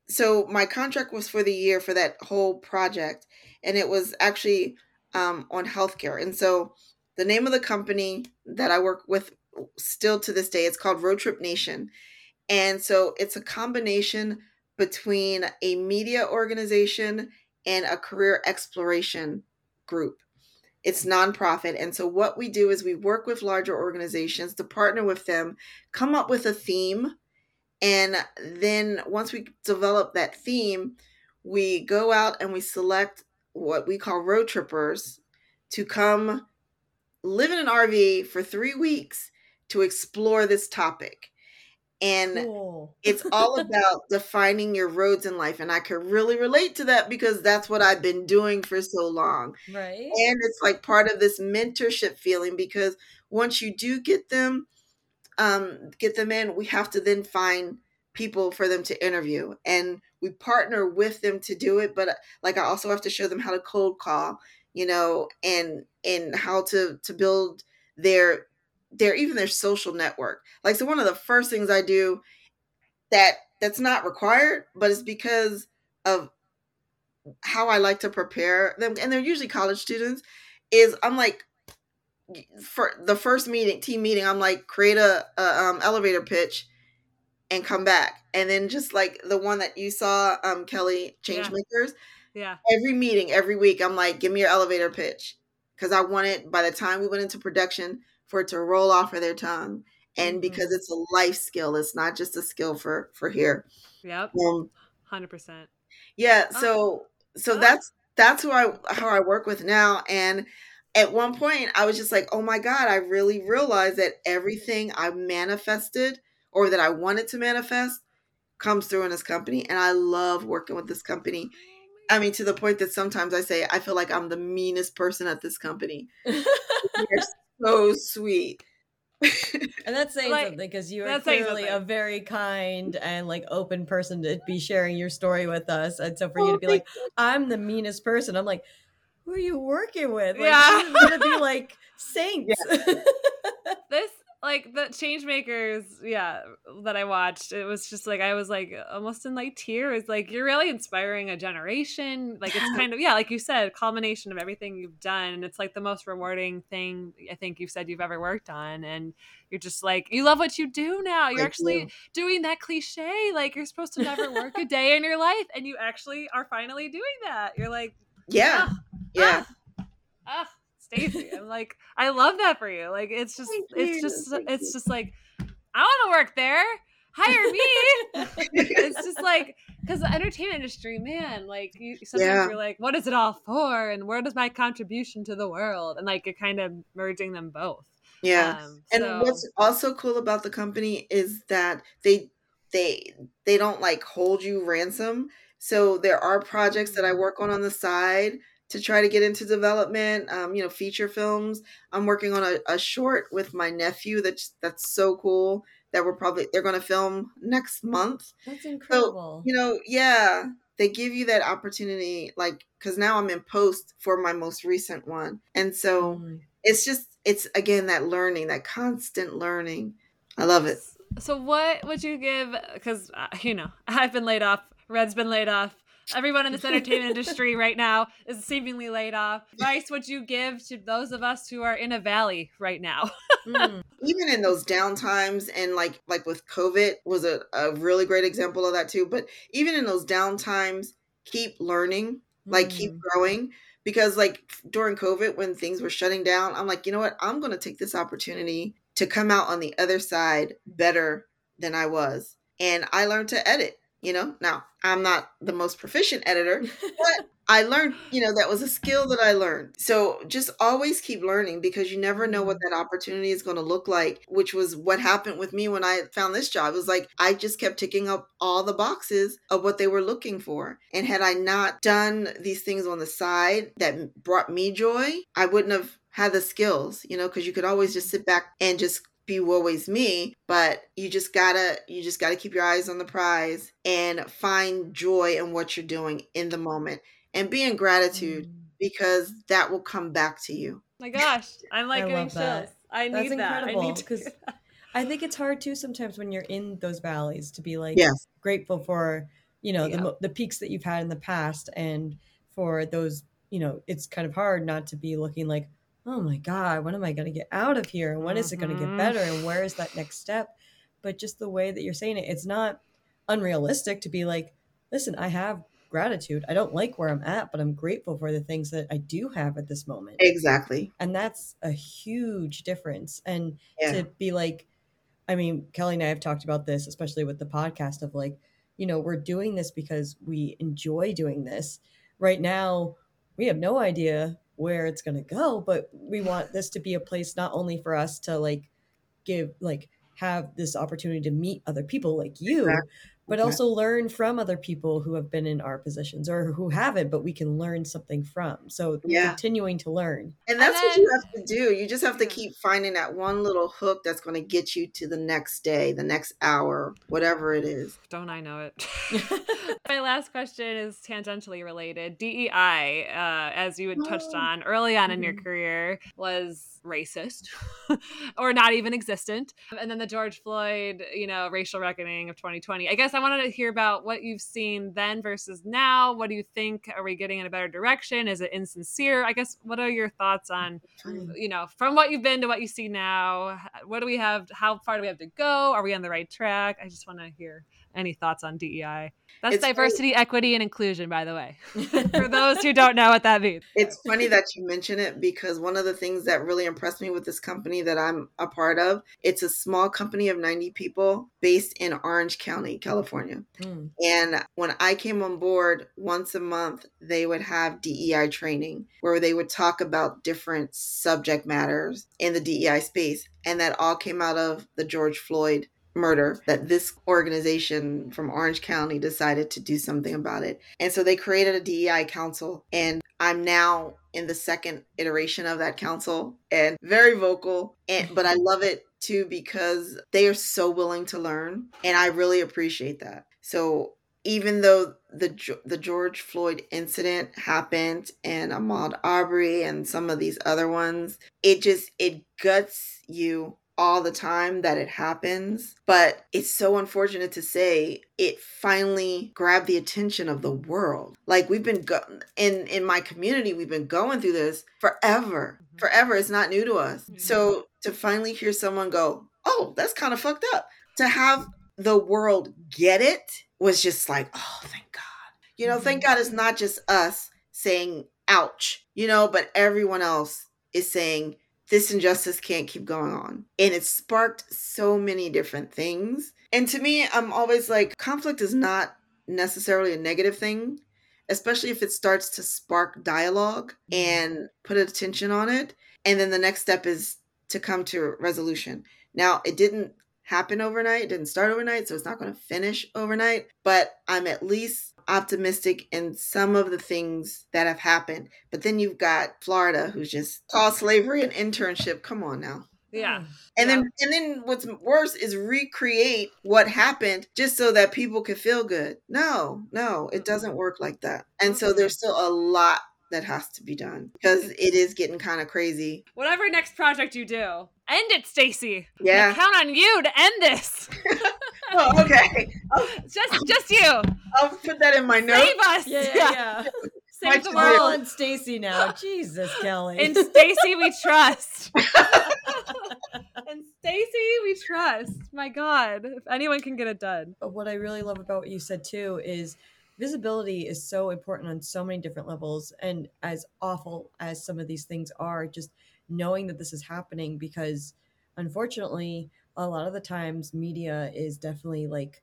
so my contract was for the year for that whole project, and it was actually um, on healthcare, and so the name of the company that I work with still to this day, it's called Roadtrip Nation. And so it's a combination between a media organization and a career exploration group. It's nonprofit. And so what we do is we work with larger organizations to partner with them, come up with a theme. And then once we develop that theme, we go out and we select what we call road trippers to come live in an RV for three weeks to explore this topic. And Cool. it's all <laughs> about defining your roads in life. And I could really relate to that because that's what I've been doing for so long. right. And it's like part of this mentorship feeling because once you do get them, um, get them in, we have to then find people for them to interview. And we partner with them to do it. But like I also have to show them how to cold call you know and and how to to build their their even their social network like so one of the first things i do that that's not required but it's because of how i like to prepare them and they're usually college students is i'm like for the first meeting team meeting i'm like create a, a um, elevator pitch and come back and then just like the one that you saw um kelly change Yeah. makers Yeah. every meeting, every week, I'm like, give me your elevator pitch. Because I want it by the time we went into production for it to roll off of their tongue. And Mhm. because it's a life skill, it's not just a skill for for here. Yep. Um, Hundred percent. yeah, Oh. so so Oh. that's that's who I how I work with now. And at one point I was just like, oh my God, I really realized that everything I manifested or that I wanted to manifest comes through in this company. And I love working with this company. I mean, to the point that sometimes I say I feel like I'm the meanest person at this company. <laughs> They're so sweet. And <laughs> that's saying Like, something because you are clearly a very kind and like open person to be sharing your story with us. And so for you Oh, to be like, I'm the meanest person, I'm like, who are you working with? Like, Yeah. these are gonna be like <laughs> saints. This like the change makers, yeah, that I watched, it was just like I was like almost in like tears. Like you're really inspiring a generation. Like it's kind of yeah, like you said, culmination of everything you've done. And it's like the most rewarding thing I think you've said you've ever worked on. And you're just like you love what you do now. You're Thank actually you. doing that cliche. Like you're supposed to never work a <laughs> day in your life, and you actually are finally doing that. You're like, Yeah. ah, Yeah. ah, ah, I'm like, I love that for you. Like it's just Thank it's you, just thank it's you. just like I want to work there. Hire me. <laughs> it's just like because the entertainment industry, man, like you sometimes Yeah. you're like, what is it all for? And where does my contribution to the world? And like you're kind of merging them both. Yeah. Um, and so- what's also cool about the company is that they they they don't like hold you ransom. So there are projects that I work on on the side to try to get into development. Um, you know, feature films. I'm working on a, a short with my nephew. That's that's so cool. That we're probably they're going to film next month. That's incredible. You know, yeah, they give you that opportunity, like because now I'm in post for my most recent one, and so Mm. it's just it's again that learning that constant learning i love it So what would you give? Because uh, you know <laughs> I've been laid off. Red's been laid off. Everyone in this entertainment <laughs> industry right now is seemingly laid off. Advice would you give to those of us who are in a valley right now? <laughs> Mm. even in those down times and like like with covid was a, a really great example of that too but even in those down times keep learning like keep Mm. growing because like during covid when things were shutting down i'm like you know what i'm going to take this opportunity to come out on the other side better than i was and i learned to edit you know. Now, I'm not the most proficient editor, <laughs> but I learned, you know, that was a skill that I learned. So just always keep learning because you never know what mm-hmm. that opportunity is going to look like, which was what happened with me when I found this job. It was like I just kept ticking up all the boxes of what they were looking for. And had I not done these things on the side that brought me joy, I wouldn't have had the skills, you know, because you could always just sit back and just be always me but you just gotta you just gotta keep your eyes on the prize and find joy in what you're doing in the moment and be in gratitude mm. because that will come back to you. My gosh, I'm like I getting chills. That. I need That's that. Incredible, I need because I think it's hard too sometimes when you're in those valleys to be like yes. grateful for you know yeah. the the peaks that you've had in the past and for those you know it's kind of hard not to be looking like oh my god when am I going to get out of here and when is it going to get mm-hmm. better and where is that next step but just the way that you're saying it it's not unrealistic to be like listen I have gratitude. I don't like where I'm at, but I'm grateful for the things that I do have at this moment. Exactly. And that's a huge difference. And yeah. to be like, I mean, Kelly and I have talked about this, especially with the podcast of like, you know, we're doing this because we enjoy doing this. Right now, we have no idea where it's going to go, but we want this to be a place not only for us to like give, like, have this opportunity to meet other people like you, exactly but okay. also learn from other people who have been in our positions or who haven't, but we can learn something from. So yeah. continuing to learn. And that's and then, what you have to do. You just have to keep finding that one little hook that's going to get you to the next day, the next hour, whatever it is. Don't I know it? <laughs> My last question is tangentially related. DEI, uh, as you had touched oh. on early on in your mm-hmm. career, was racist <laughs> or not even existent. And then the George Floyd, you know, racial reckoning of 2020. I guess I wanted to hear about what you've seen then versus now. What do you think? Are we getting in a better direction? Is it insincere? I guess what are your thoughts on, you know, from what you've been to what you see now? What do we have? How far do we have to go? Are we on the right track? I just want to hear any thoughts on DEI? That's it's diversity, funny. equity, and inclusion, by the way, <laughs> for those who don't know what that means. It's funny that you mention it because one of the things that really impressed me with this company that I'm a part of, it's a small company of 90 people based in Orange County, California. Mm. And when I came on board, once a month, they would have DEI training where they would talk about different subject matters in the DEI space. And that all came out of the George Floyd murder that this organization from Orange County decided to do something about it. And so they created a DEI council and I'm now in the second iteration of that council and very vocal and but I love it too because they are so willing to learn and I really appreciate that. So even though the the George Floyd incident happened and Ahmaud Arbery and some of these other ones, it just it guts you all the time that it happens, but it's so unfortunate to say it finally grabbed the attention of the world. Like we've been go- in in my community, we've been going through this forever. Mm-hmm. Forever, it's not new to us. Mm-hmm. So to finally hear someone go, "Oh, that's kind of fucked up," to have the world get it was just like, "Oh, thank God." You know, mm-hmm. thank God it's not just us saying "ouch," you know, but everyone else is saying this injustice can't keep going on. And it sparked so many different things. And to me, I'm always like, conflict is not necessarily a negative thing, especially if it starts to spark dialogue mm-hmm. and put attention on it. And then the next step is to come to resolution. Now, it didn't happen overnight, it didn't start overnight, so it's not going to finish overnight, but I'm at least optimistic in some of the things that have happened. But then you've got Florida, who's just call slavery an internship. Come on now. Yeah. Mm. And yeah. then and then what's worse is recreate what happened just so that people could feel good. No, no, it mm-hmm. doesn't work like that. And mm-hmm. so there's still a lot that has to be done because it is getting kind of crazy. Whatever next project you do, end it, Stacey. Yeah. count on you to end this. <laughs> oh, okay. I'll, <laughs> oh. just just you. I'll put that in my notes. Save us. Yeah, yeah. yeah. <laughs> Save the world. and Stacey now. Jesus, Kelly. In Stacey we trust. and Stacey we trust. My God, if anyone can get it done. But what I really love about what you said too is visibility is so important on so many different levels and as awful as some of these things are just knowing that this is happening because unfortunately a lot of the times media is definitely like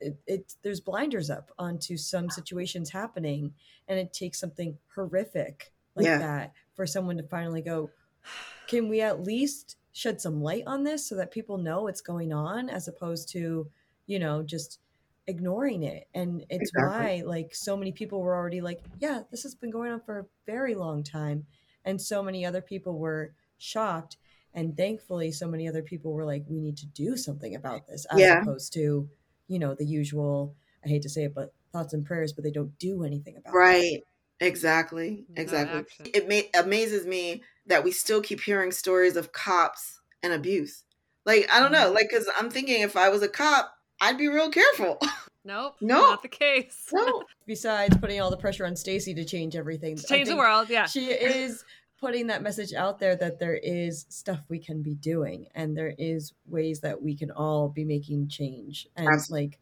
it, it there's blinders up onto some situations happening and it takes something horrific like Yeah. that for someone to finally go <sighs> can we at least shed some light on this so that people know what's going on as opposed to you know just ignoring it and it's Exactly. why like so many people were already like yeah this has been going on for a very long time and so many other people were shocked and thankfully so many other people were like we need to do something about this as Yeah. opposed to you know the usual i hate to say it but thoughts and prayers but they don't do anything about it Right. Exactly. Exactly. action. It ma- amazes me that we still keep hearing stories of cops and abuse. Like, I don't know. Mm-hmm. Like, because I'm thinking if I was a cop, I'd be real careful. Nope. No. Not the case. no. <laughs> besides putting all the pressure on Stacey to change everything To change the world. Yeah. she <laughs> is putting that message out there that there is stuff we can be doing and there is ways that we can all be making change and Absolutely. like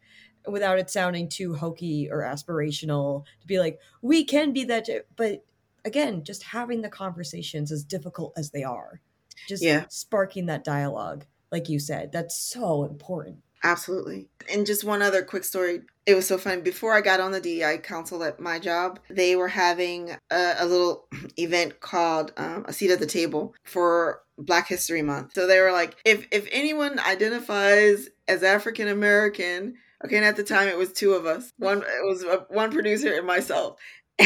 without it sounding too hokey or aspirational to be like we can be that but again just having the conversations as difficult as they are just Yeah. sparking that dialogue like you said that's so important Absolutely. And just one other quick story. It was so funny. Before I got on the DEI council at my job, they were having a, a little <clears throat> event called um, a seat at the table for Black History Month. So they were like, if if anyone identifies as African American, okay, and at the time it was two of us. One it was uh, one producer and myself. <laughs>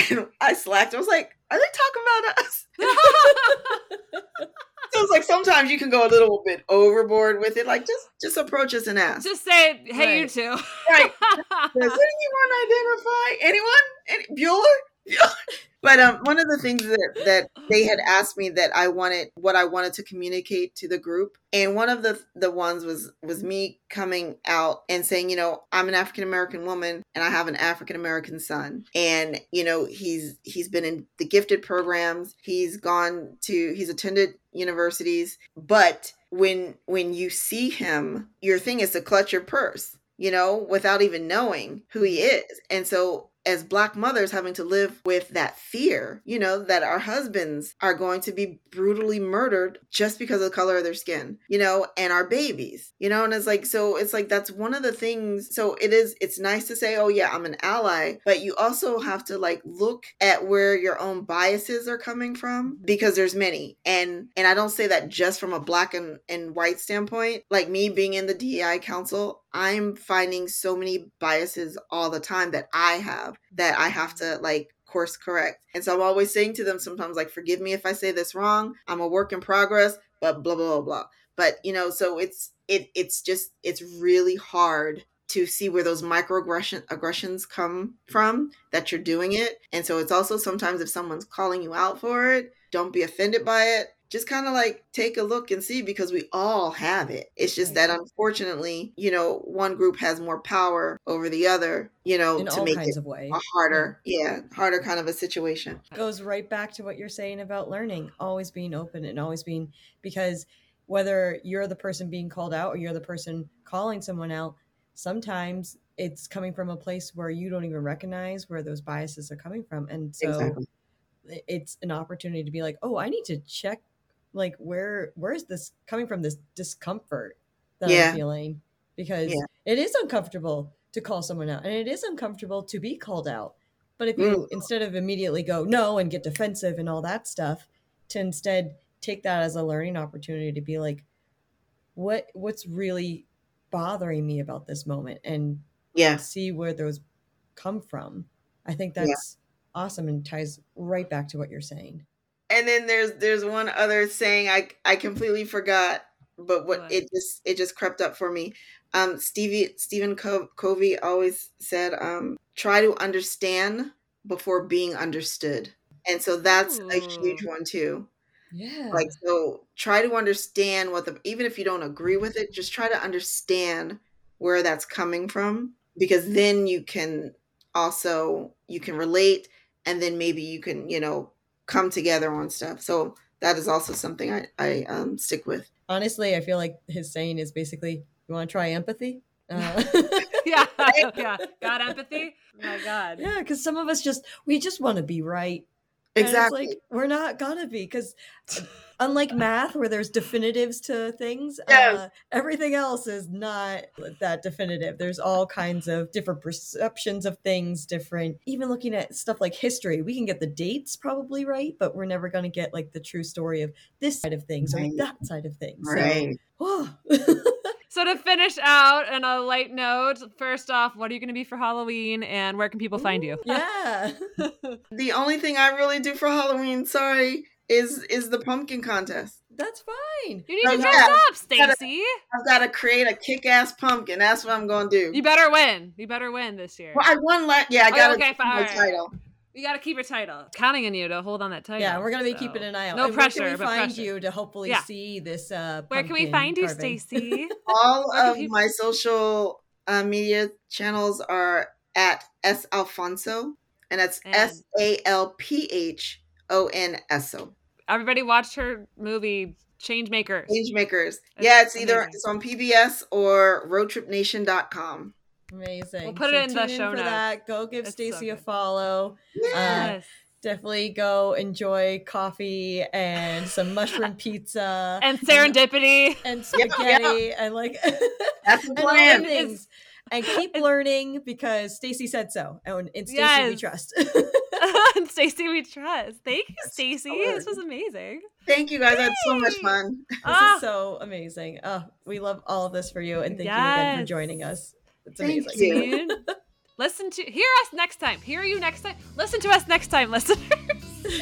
And I slacked. I was like, are they talking about us? <laughs> <laughs> It's like sometimes you can go a little bit overboard with it. Like just just approach us and ask. Just say, hey, you Right. two. Right. <laughs> Does anyone identify anyone? Any, Bueller? <laughs> but um, one of the things that that they had asked me that I wanted, what I wanted to communicate to the group, and one of the the ones was was me coming out and saying, you know, I'm an African American woman and I have an African American son, and you know, he's he's been in the gifted programs, he's gone to, he's attended universities, but when when you see him, your thing is to clutch your purse you know, without even knowing who he is. And so as black mothers having to live with that fear, you know, that our husbands are going to be brutally murdered just because of the color of their skin, you know, and our babies, you know, and it's like, so it's like that's one of the things. So it is, it's nice to say, oh, yeah, I'm an ally, but you also have to like look at where your own biases are coming from because there's many. And, and I don't say that just from a black and, and white standpoint, like me being in the DEI council, I'm finding so many biases all the time that I have that I have to like course correct. And so I'm always saying to them sometimes like forgive me if I say this wrong. I'm a work in progress, but blah blah blah blah. But you know, so it's it it's just it's really hard to see where those microaggression aggressions come from that you're doing it. And so it's also sometimes if someone's calling you out for it, don't be offended by it just kind of like take a look and see because we all have it. It's just that unfortunately, you know, one group has more power over the other, you know, in to all make kinds it of ways a harder, yeah, harder kind of a situation. goes right back to what you're saying about learning always being open and always being because whether you're the person being called out or you're the person calling someone out sometimes it's coming from a place where you don't even recognize where those biases are coming from and so Exactly. it's an opportunity to be like oh i need to check like where where is this coming from this discomfort that Yeah. i'm feeling because Yeah. it is uncomfortable to call someone out and it is uncomfortable to be called out but if you mm. instead of immediately go no and get defensive and all that stuff to instead take that as a learning opportunity to be like what what's really bothering me about this moment and Yeah. see where those come from i think Yeah. that's awesome and ties right back to what you're saying And then there's there's one other saying I I completely forgot, but what What? it just it just crept up for me. Um, Stevie Stephen Co- Covey always said, um, try to understand before being understood, and so that's a huge one too. yeah like so try to understand what the even if you don't agree with it just try to understand where that's coming from because then you can also you can relate and then maybe you can you know come together on stuff so that is also something i i um stick with honestly i feel like his saying is basically you want to try empathy uh, <laughs> <laughs> yeah. <laughs> Yeah. Got empathy? Oh my God. yeah because some of us just we just want to be right Exactly. It's like we're not gonna be because unlike math where there's definitives to things Yes. uh, everything else is not that definitive there's all kinds of different perceptions of things different even looking at stuff like history we can get the dates probably right but we're never going to get like the true story of this side of things Right. or that side of things right. so <laughs> So to finish out on a light note, first off, what are you going to be for Halloween, and where can people find you? yeah <laughs> The only thing I really do for Halloween, sorry, is is the pumpkin contest. that's fine You need Oh, to dress yeah. up, Gotta- Stacey. I've got to create a kick-ass pumpkin. That's what I'm going to do. You better win. You better win this year. Well, I won last. Yeah, I Oh, got to okay, keep my fine. title. You got to keep your title. Counting on you to hold on that title. yeah we're gonna be so. keeping an eye out No And pressure, where can but we find pressure. you to hopefully Yeah. see this uh Where can we pumpkin find you. Stacey? <laughs> All of people- my social uh, media channels are at S Alphonso, and that's And- S A L P H O N S O. Everybody watched her movie Changemakers. Changemakers. That's Yeah, it's either it's on PBS or roadtripnation.com. Amazing. We'll put it in the tune show for notes. that. Go give It's so Stacey a follow. Uh, yes. Definitely go enjoy coffee and some mushroom <laughs> pizza and serendipity. and Yeah, spaghetti and like <laughs> That's the and plan. The things. And keep learning because Stacey said so. And in Stacey we trust. <laughs> <laughs> and Stacey, we trust. Thank you, That's Stacey. so This was amazing. Thank you guys. I had so much Yay. fun. <laughs> this Ah, is so amazing. Oh, we love all of this for you and thank you again for joining us. It's Thank amazing. you. Listen to hear us next time. Hear you next time. Listen to us next time, listeners.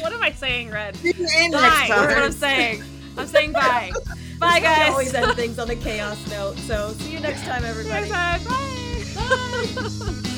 what am I saying, Red? See you in Bye. next That's what I'm saying. I'm saying bye. Bye, We guys. always end things on a <laughs> chaos note. So see you next time, everybody. Next time. Bye. <laughs> <laughs>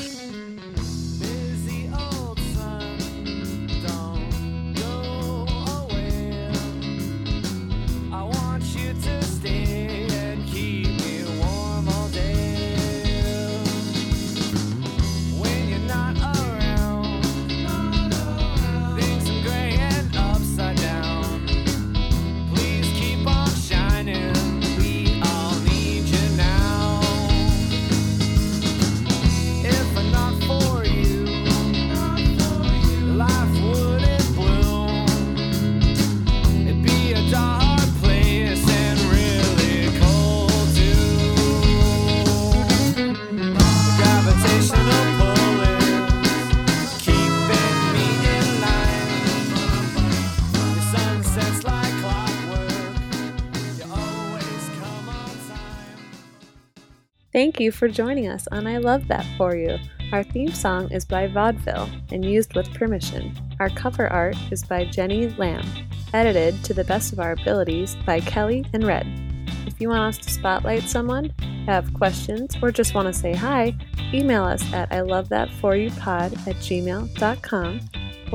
Thank you for joining us on I Love That For You. Our theme song is by Vaudeville and used with permission. Our cover art is by Jenny Lam, edited to the best of our abilities by Kelly and Red. If you want us to spotlight someone, have questions, or just want to say hi, email us at I love that for you pod at gmail.com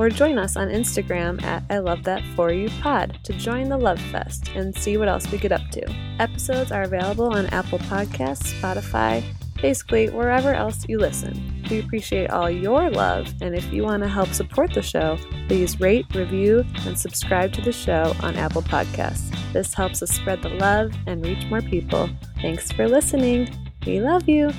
or join us on Instagram at I love that for you pod to join the Love Fest and see what else we get up to. Episodes are available on Apple Podcasts, Spotify, basically wherever else you listen. We appreciate all your love, and if you want to help support the show, please rate, review, and subscribe to the show on Apple Podcasts. This helps us spread the love and reach more people. Thanks for listening. We love you.